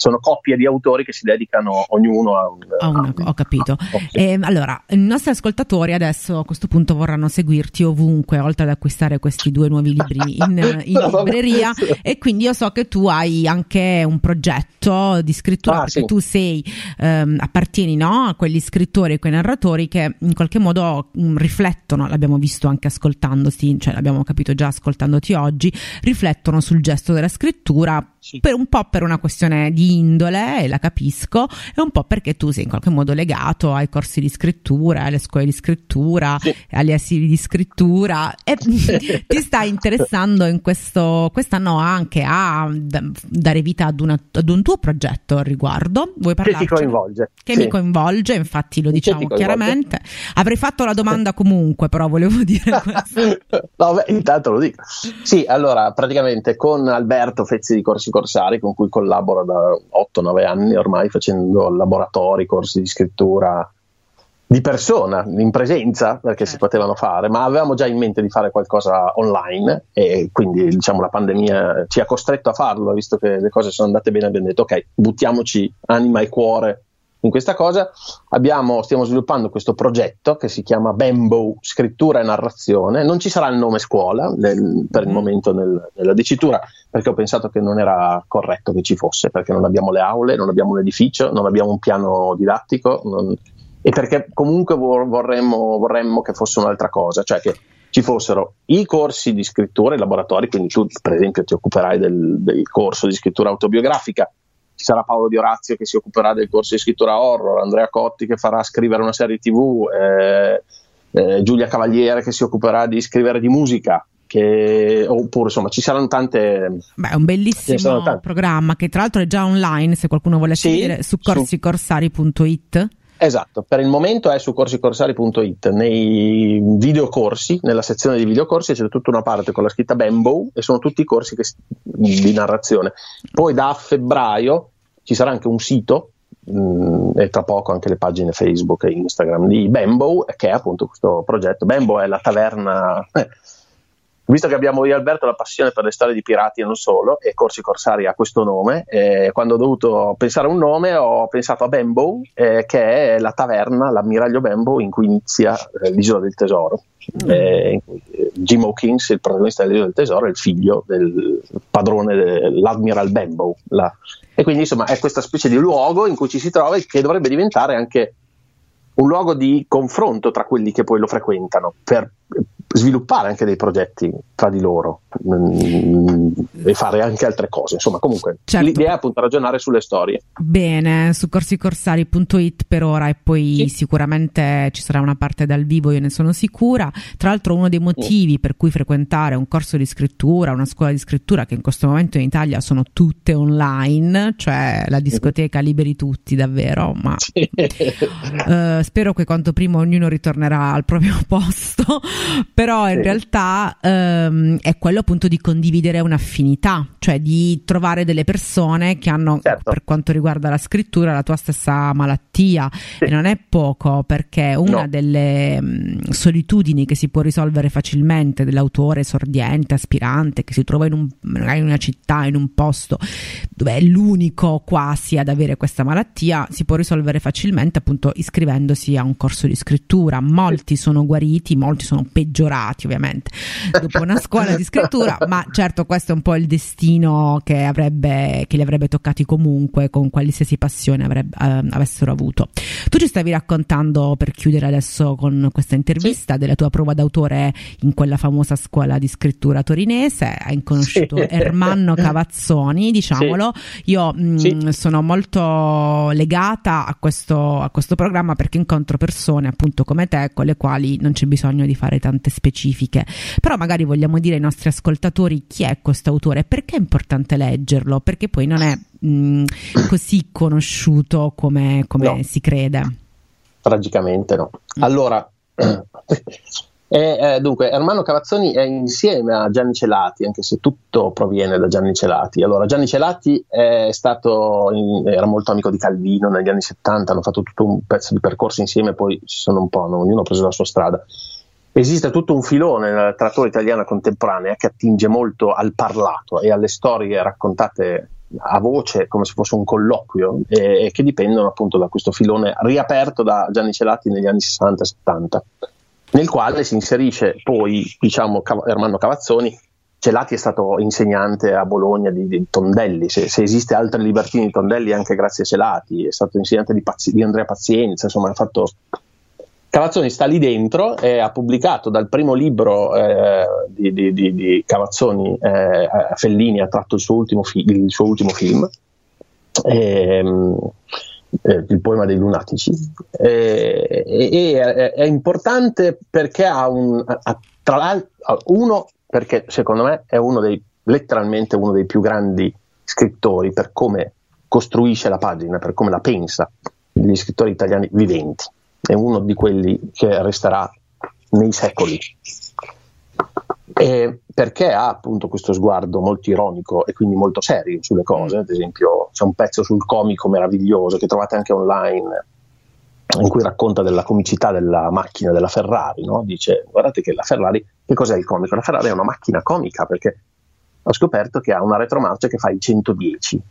sono coppie di autori che si dedicano ognuno a un... A una, ho capito. Eh, allora, i nostri ascoltatori adesso a questo punto vorranno seguirti ovunque, oltre ad acquistare questi due nuovi libri in, <laughs> in libreria e quindi io so che tu hai anche un progetto di scrittura, ah, perché sì. tu sei, ehm, appartieni no, a quegli scrittori e quei narratori che in qualche modo mh, mm, riflettono, l'abbiamo visto anche ascoltandoti, cioè l'abbiamo capito già ascoltandoti oggi, riflettono sul gesto della scrittura sì. per un po' per una questione di indole, e la capisco, è un po' perché tu sei in qualche modo legato ai corsi di scrittura, alle scuole di scrittura, sì. agli asili di scrittura e <laughs> ti stai interessando in questo, quest'anno anche a dare vita ad, una, ad un tuo progetto al riguardo. Vuoi parlarci? Che ti coinvolge. Che sì. mi coinvolge, infatti lo diciamo chiaramente. Avrei fatto la domanda comunque, però volevo dire <laughs> questo. no, beh, intanto lo dico. Sì, allora, praticamente con Alberto Fezzi di Corsi Corsari, con cui collaboro da 8-9 anni ormai, facendo laboratori, corsi di scrittura di persona, in presenza, perché si potevano fare, ma avevamo già in mente di fare qualcosa online e quindi diciamo la pandemia ci ha costretto a farlo, visto che le cose sono andate bene, abbiamo detto ok, buttiamoci anima e cuore in questa cosa. Abbiamo, stiamo sviluppando questo progetto che si chiama Bambo Scrittura e Narrazione. Non ci sarà il nome scuola nel, per il mm. momento nel, nella dicitura, perché ho pensato che non era corretto che ci fosse, perché non abbiamo le aule, non abbiamo un edificio, non abbiamo un piano didattico. Non, e perché comunque vorremmo, vorremmo che fosse un'altra cosa, cioè che ci fossero i corsi di scrittura, i laboratori, quindi tu per esempio ti occuperai del, del corso di scrittura autobiografica, ci sarà Paolo Di Orazio che si occuperà del corso di scrittura horror, Andrea Cotti che farà scrivere una serie tv, eh, eh, Giulia Cavaliere che si occuperà di scrivere di musica. Che, oppure insomma ci saranno tante Beh, è un bellissimo programma che tra l'altro è già online se qualcuno vuole sì, seguire su corsicorsari.it Esatto, per il momento è su corsicorsari.it, nei videocorsi, nella sezione di videocorsi c'è tutta una parte con la scritta Bambo e sono tutti i corsi che, di narrazione. Poi da febbraio ci sarà anche un sito mh, mm, e tra poco anche le pagine Facebook e Instagram di Bambo, che è appunto questo progetto. Bambo è la taverna... Eh, visto che abbiamo io Alberto la passione per le storie di pirati e non solo, e Corsi Corsari ha questo nome, eh, quando ho dovuto pensare a un nome ho pensato a Bambo, eh, che è la taverna, l'ammiraglio Bambo in cui inizia eh, l'isola del tesoro. Mm. Eh, Jim Hawkins, il protagonista dell'isola del tesoro, è il figlio del padrone dell'Admiral Bambo. La... E quindi insomma è questa specie di luogo in cui ci si trova e che dovrebbe diventare anche un luogo di confronto tra quelli che poi lo frequentano per sviluppare anche dei progetti tra di loro mh, mm, e fare anche altre cose. Insomma, comunque certo. l'idea è appunto ragionare sulle storie. Bene, su corsicorsari.it per ora e poi sì. sicuramente ci sarà una parte dal vivo, io ne sono sicura. Tra l'altro uno dei motivi sì. per cui frequentare un corso di scrittura, una scuola di scrittura che in questo momento in Italia sono tutte online, cioè la discoteca liberi tutti davvero, ma sì. uh, spero che quanto prima ognuno ritornerà al proprio <laughs> posto però in sì. realtà ehm, è quello appunto di condividere un'affinità, cioè di trovare delle persone che hanno, certo. per quanto riguarda la scrittura, la tua stessa malattia sì. e non è poco perché una no. delle mh, mm, solitudini che si può risolvere facilmente dell'autore sordiente, aspirante, che si trova in, un, in una città, in un posto dove è l'unico quasi ad avere questa malattia, si può risolvere facilmente appunto iscrivendosi a un corso di scrittura. Molti sono guariti, molti sono peggiorati migliorati ovviamente dopo una scuola di scrittura, ma certo questo è un po' il destino che, avrebbe, che li avrebbe toccati comunque con qualsiasi passione avrebbe, eh, avessero avuto. Tu ci stavi raccontando per chiudere adesso con questa intervista sì. della tua prova d'autore in quella famosa scuola di scrittura torinese, hai conosciuto sì. Ermanno Cavazzoni, diciamolo, sì. io mh, mm, sono molto legata a questo, a questo programma perché incontro persone appunto come te con le quali non c'è bisogno di fare tante specifiche, però magari vogliamo dire ai nostri ascoltatori chi è questo autore, perché è importante leggerlo, perché poi non è mh, mm, così conosciuto come, come no. si crede. Tragicamente no. Allora, <clears throat> E, eh, dunque, Ermanno Cavazzoni è insieme a Gianni Celati, anche se tutto proviene da Gianni Celati. Allora, Gianni Celati è stato, in, era molto amico di Calvino negli anni 70, hanno fatto tutto un pezzo di percorso insieme, poi si sono un po', ognuno ha preso la sua strada esiste tutto un filone nella letteratura italiana contemporanea che attinge molto al parlato e alle storie raccontate a voce come se fosse un colloquio e, e che dipendono appunto da questo filone riaperto da Gianni Celati negli anni 60 70 nel quale si inserisce poi diciamo Ermanno Cavazzoni. Celati è stato insegnante a Bologna di, di Tondelli, se, se, esiste altre libertine di Tondelli anche grazie a Celati, è stato insegnante di, Pazzi- di Andrea Pazienza, insomma ha fatto Cavazzoni sta lì dentro e ha pubblicato dal primo libro eh, di, di, di, di, Cavazzoni, eh, Fellini ha tratto il suo ultimo, fi- il suo ultimo film, ehm, eh, il poema dei lunatici, eh, e, è, è, importante perché ha un, ha, tra l'altro, uno, perché secondo me è uno dei, letteralmente uno dei più grandi scrittori per come costruisce la pagina, per come la pensa, degli scrittori italiani viventi. È uno di quelli che resterà nei secoli. E perché ha appunto questo sguardo molto ironico e quindi molto serio sulle cose. Ad esempio, c'è un pezzo sul comico meraviglioso che trovate anche online in cui racconta della comicità della macchina della Ferrari. No? Dice: Guardate che la Ferrari, che cos'è il comico? La Ferrari è una macchina comica perché ho scoperto che ha una retromarcia che fa il 110.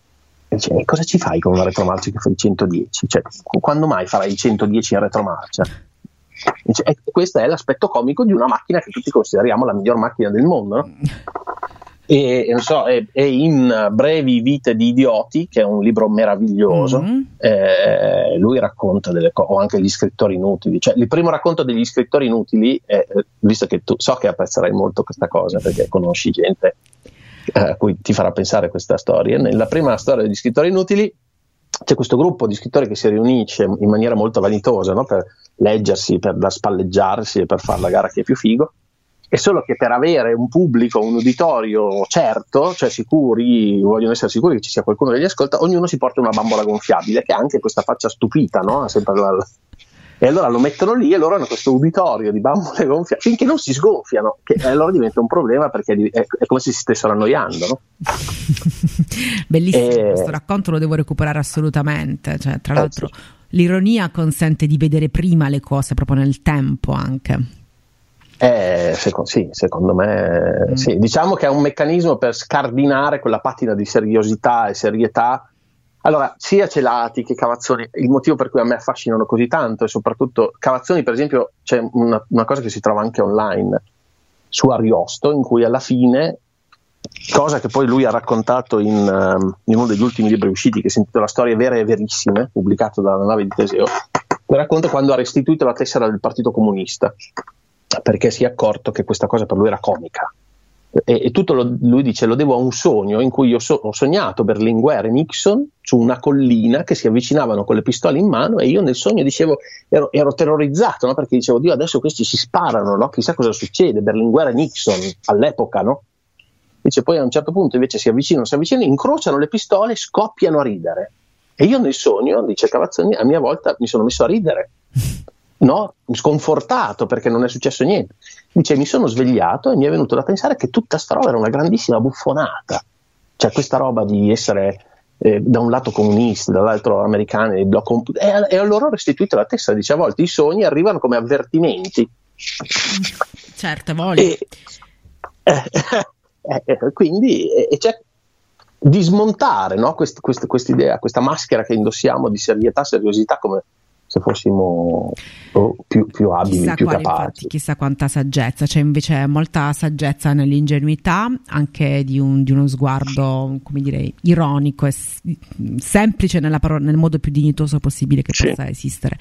E cosa ci fai con una retromarcia che fa il 110? Cioè, quando mai farai il 110 in retromarcia? E questo è l'aspetto comico di una macchina che tutti consideriamo la miglior macchina del mondo. No? E, so, e, e, in Brevi vite di idioti, che è un libro meraviglioso, mm-hmm. eh, lui racconta delle cose, o anche gli scrittori inutili. Cioè, il primo racconto degli scrittori inutili, è, visto che tu so che apprezzerai molto questa cosa perché conosci gente eh, a cui ti farà pensare questa storia. Nella prima storia degli scrittori inutili c'è questo gruppo di scrittori che si riunisce in maniera molto vanitosa no? per leggersi, per spalleggiarsi e per fare la gara che è più figo. È solo che per avere un pubblico, un uditorio certo, cioè sicuri, vogliono essere sicuri che ci sia qualcuno che li ascolta, ognuno si porta una bambola gonfiabile che ha anche questa faccia stupita, no? Sempre la, e allora lo mettono lì e loro hanno questo uditorio di bambole gonfie finché non si sgonfiano, che allora diventa un problema perché è, è come se si stessero annoiando. No? <laughs> Bellissimo, e... questo racconto lo devo recuperare assolutamente. Cioè, tra eh, l'altro, sì. l'ironia consente di vedere prima le cose proprio nel tempo anche. Eh, secondo, sì, secondo me mm. sì. Diciamo che è un meccanismo per scardinare quella patina di seriosità e serietà allora, sia Celati che Cavazzoni, il motivo per cui a me affascinano così tanto e soprattutto Cavazzoni, per esempio, c'è una, una cosa che si trova anche online su Ariosto, in cui alla fine, cosa che poi lui ha raccontato in, um, in uno degli ultimi libri usciti, che si intitola Storie vere e verissime, pubblicato dalla nave di Teseo, racconta quando ha restituito la tessera del Partito Comunista, perché si è accorto che questa cosa per lui era comica e, e tutto lo, lui dice lo devo a un sogno in cui io so, ho sognato Berlinguer e Nixon su una collina che si avvicinavano con le pistole in mano e io nel sogno dicevo ero, ero terrorizzato no? perché dicevo Dio adesso questi si sparano no? chissà cosa succede Berlinguer e Nixon all'epoca no? dice poi a un certo punto invece si avvicinano si avvicinano incrociano le pistole scoppiano a ridere e io nel sogno dice Cavazzoni a mia volta mi sono messo a ridere no? sconfortato perché non è successo niente. Dice: Mi sono svegliato e mi è venuto da pensare che tutta sta roba era una grandissima buffonata. Cioè, questa roba di essere eh, da un lato comunisti, dall'altro americani, blocco, e, e a loro ho restituito la testa. Dice: A volte i sogni arrivano come avvertimenti. Certe volte. E, eh, <laughs> eh, eh, quindi c'è di smontare no? questa quest, idea, questa maschera che indossiamo di serietà, seriosità come se fossimo oh, più, più, abili, chissà più quale, capaci. Infatti, chissà quanta saggezza, c'è invece molta saggezza nell'ingenuità, anche di, un, di uno sguardo, come dire, ironico e semplice parola, nel modo più dignitoso possibile che sì. possa esistere.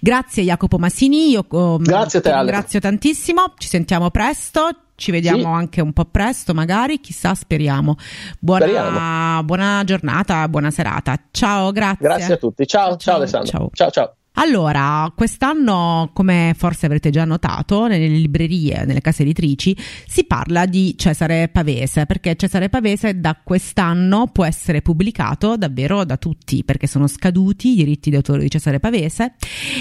Grazie Jacopo Massini, io um, Grazie a te, ti ringrazio tantissimo, ci sentiamo presto ci vediamo sì. anche un po' presto, magari, chissà, speriamo. Buona, speriamo. buona giornata, buona serata. Ciao, grazie. Grazie a tutti. Ciao, ciao, ciao Alessandro. Ciao, ciao. ciao. Allora, quest'anno, come forse avrete già notato, nelle librerie, nelle case editrici, si parla di Cesare Pavese, perché Cesare Pavese da quest'anno può essere pubblicato davvero da tutti, perché sono scaduti i diritti di autore di Cesare Pavese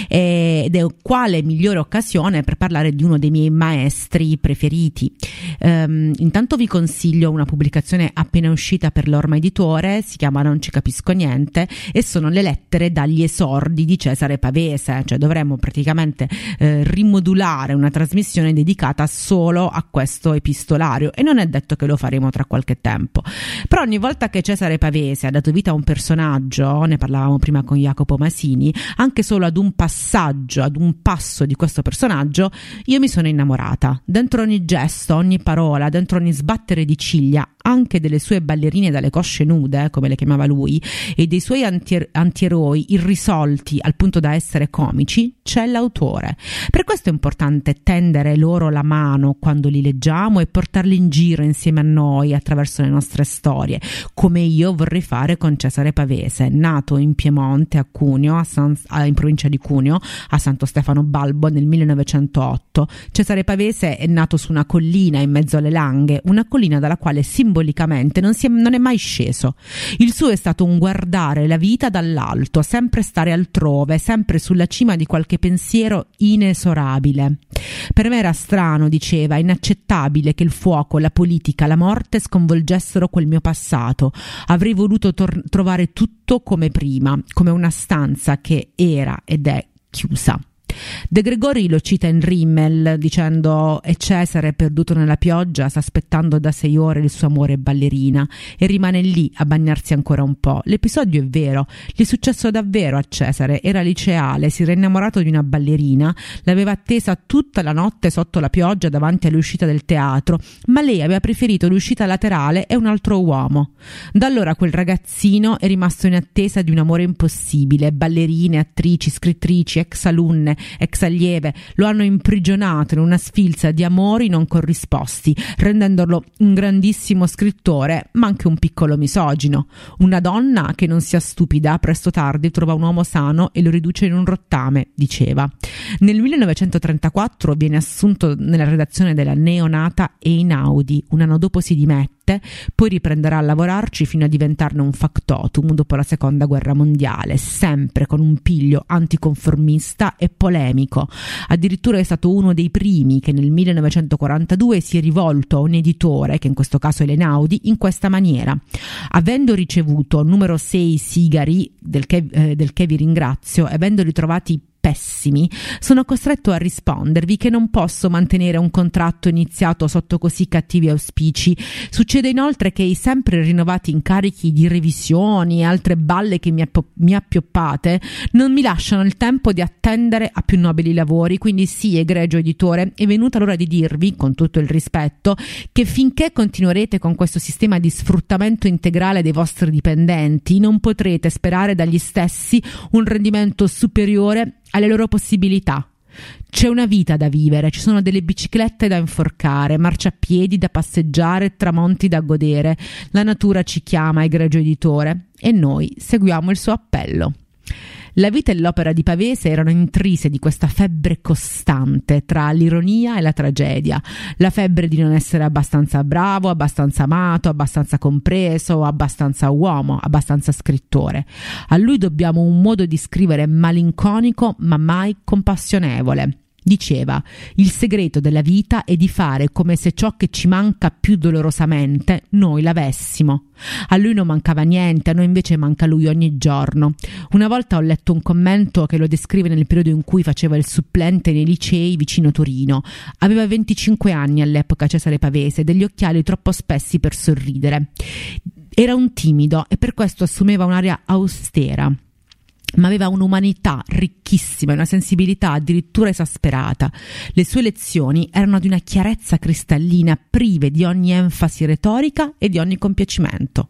ed è quale migliore occasione per parlare di uno dei miei maestri preferiti. Um, intanto vi consiglio una pubblicazione appena uscita per l'Orma Editore, si chiama Non ci capisco niente, e sono le lettere dagli esordi di Cesare pavese, cioè dovremmo praticamente eh, rimodulare una trasmissione dedicata solo a questo epistolario e non è detto che lo faremo tra qualche tempo. Però ogni volta che Cesare Pavese ha dato vita a un personaggio, ne parlavamo prima con Jacopo Masini, anche solo ad un passaggio, ad un passo di questo personaggio, io mi sono innamorata. Dentro ogni gesto, ogni parola, dentro ogni sbattere di ciglia, anche delle sue ballerine dalle cosce nude, come le chiamava lui, e dei suoi anti- antieroi irrisolti al punto da essere comici, c'è l'autore. Per questo è importante tendere loro la mano quando li leggiamo e portarli in giro insieme a noi attraverso le nostre storie, come io vorrei fare con Cesare Pavese, nato in Piemonte, a Cuneo, a San, in provincia di Cuneo, a Santo Stefano Balbo nel 1908. Cesare Pavese è nato su una collina in mezzo alle langhe, una collina dalla quale simbolicamente non, è, non è mai sceso. Il suo è stato un guardare la vita dall'alto, sempre stare altrove, sempre sulla cima di qualche pensiero inesorabile. Per me era strano, diceva, inaccettabile che il fuoco, la politica, la morte sconvolgessero quel mio passato. Avrei voluto tor- trovare tutto come prima, come una stanza che era ed è chiusa. De Gregori lo cita in Rimmel dicendo e Cesare perduto nella pioggia sta aspettando da sei ore il suo amore ballerina e rimane lì a bagnarsi ancora un po'. L'episodio è vero, gli è successo davvero a Cesare, era liceale, si era innamorato di una ballerina, l'aveva attesa tutta la notte sotto la pioggia davanti all'uscita del teatro, ma lei aveva preferito l'uscita laterale e un altro uomo. Da allora quel ragazzino è rimasto in attesa di un amore impossibile, ballerine, attrici, scrittrici, ex alunne, ex allieve, lo hanno imprigionato in una sfilza di amori non corrisposti, rendendolo un grandissimo scrittore, ma anche un piccolo misogino. Una donna che non sia stupida, presto tardi trova un uomo sano e lo riduce in un rottame, diceva. Nel 1934 viene assunto nella redazione della neonata Einaudi, un anno dopo si dimette poi riprenderà a lavorarci fino a diventarne un factotum dopo la seconda guerra mondiale, sempre con un piglio anticonformista e polemico. Addirittura è stato uno dei primi che nel 1942 si è rivolto a un editore, che in questo caso è l'Enaudi, in questa maniera. Avendo ricevuto numero 6 sigari, del che, eh, del che vi ringrazio, e avendoli trovati pessimi, sono costretto a rispondervi che non posso mantenere un contratto iniziato sotto così cattivi auspici. Succede inoltre che i sempre rinnovati incarichi di revisioni e altre balle che mi, app- mi appioppate non mi lasciano il tempo di attendere a più nobili lavori, quindi sì, egregio editore, è venuta l'ora di dirvi, con tutto il rispetto, che finché continuerete con questo sistema di sfruttamento integrale dei vostri dipendenti, non potrete sperare dagli stessi un rendimento superiore alle loro possibilità. C'è una vita da vivere, ci sono delle biciclette da inforcare, marciapiedi da passeggiare, tramonti da godere. La natura ci chiama, egregio editore, e noi seguiamo il suo appello. La vita e l'opera di Pavese erano intrise di questa febbre costante tra l'ironia e la tragedia, la febbre di non essere abbastanza bravo, abbastanza amato, abbastanza compreso, abbastanza uomo, abbastanza scrittore. A lui dobbiamo un modo di scrivere malinconico ma mai compassionevole. Diceva, il segreto della vita è di fare come se ciò che ci manca più dolorosamente noi l'avessimo. A lui non mancava niente, a noi invece manca lui ogni giorno. Una volta ho letto un commento che lo descrive nel periodo in cui faceva il supplente nei licei vicino Torino. Aveva 25 anni all'epoca Cesare Pavese, degli occhiali troppo spessi per sorridere. Era un timido e per questo assumeva un'aria austera ma aveva un'umanità ricchissima e una sensibilità addirittura esasperata. Le sue lezioni erano di una chiarezza cristallina, prive di ogni enfasi retorica e di ogni compiacimento.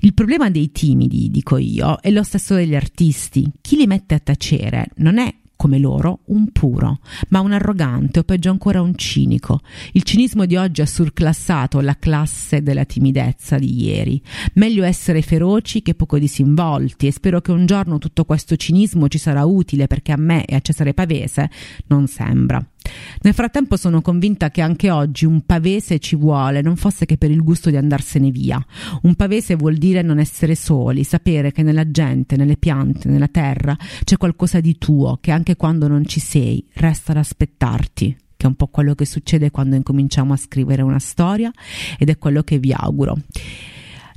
Il problema dei timidi, dico io, è lo stesso degli artisti. Chi li mette a tacere non è come loro un puro, ma un arrogante o peggio ancora un cinico. Il cinismo di oggi ha surclassato la classe della timidezza di ieri. Meglio essere feroci che poco disinvolti e spero che un giorno tutto questo cinismo ci sarà utile perché a me e a Cesare Pavese non sembra. Nel frattempo sono convinta che anche oggi un pavese ci vuole, non fosse che per il gusto di andarsene via. Un pavese vuol dire non essere soli, sapere che nella gente, nelle piante, nella terra c'è qualcosa di tuo che anche quando non ci sei resta ad aspettarti che è un po' quello che succede quando incominciamo a scrivere una storia ed è quello che vi auguro.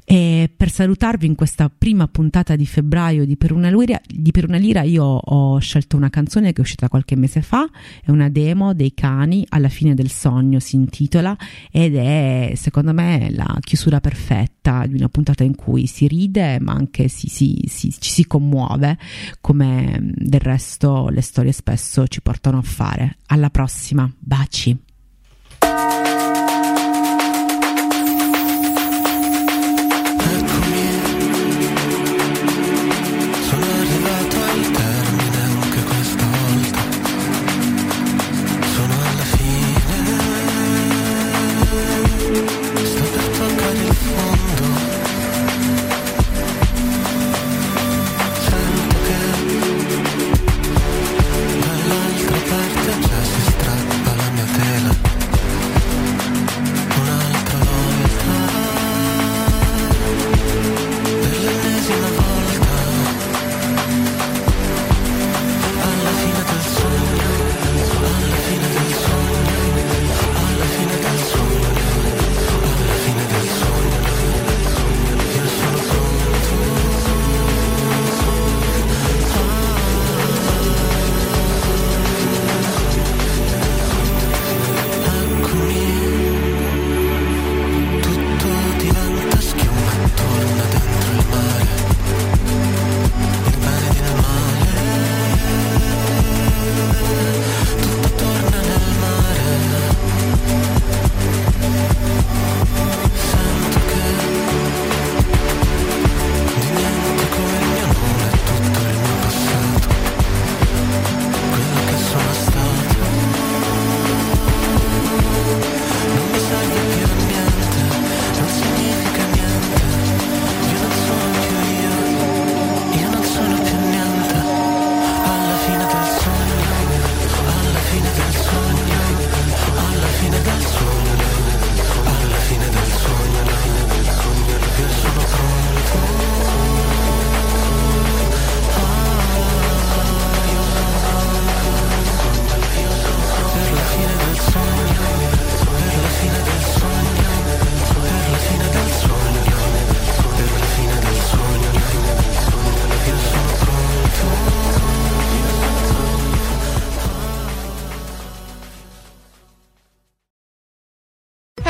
E per salutarvi in questa prima puntata di febbraio di Per una Lira, per una Lira io ho scelto una canzone che è uscita qualche mese fa, è una demo dei cani, alla fine del sogno si intitola ed è secondo me la chiusura perfetta di una puntata in cui si ride ma anche si, si, si, ci si commuove come del resto le storie spesso ci portano a fare. Alla prossima, baci!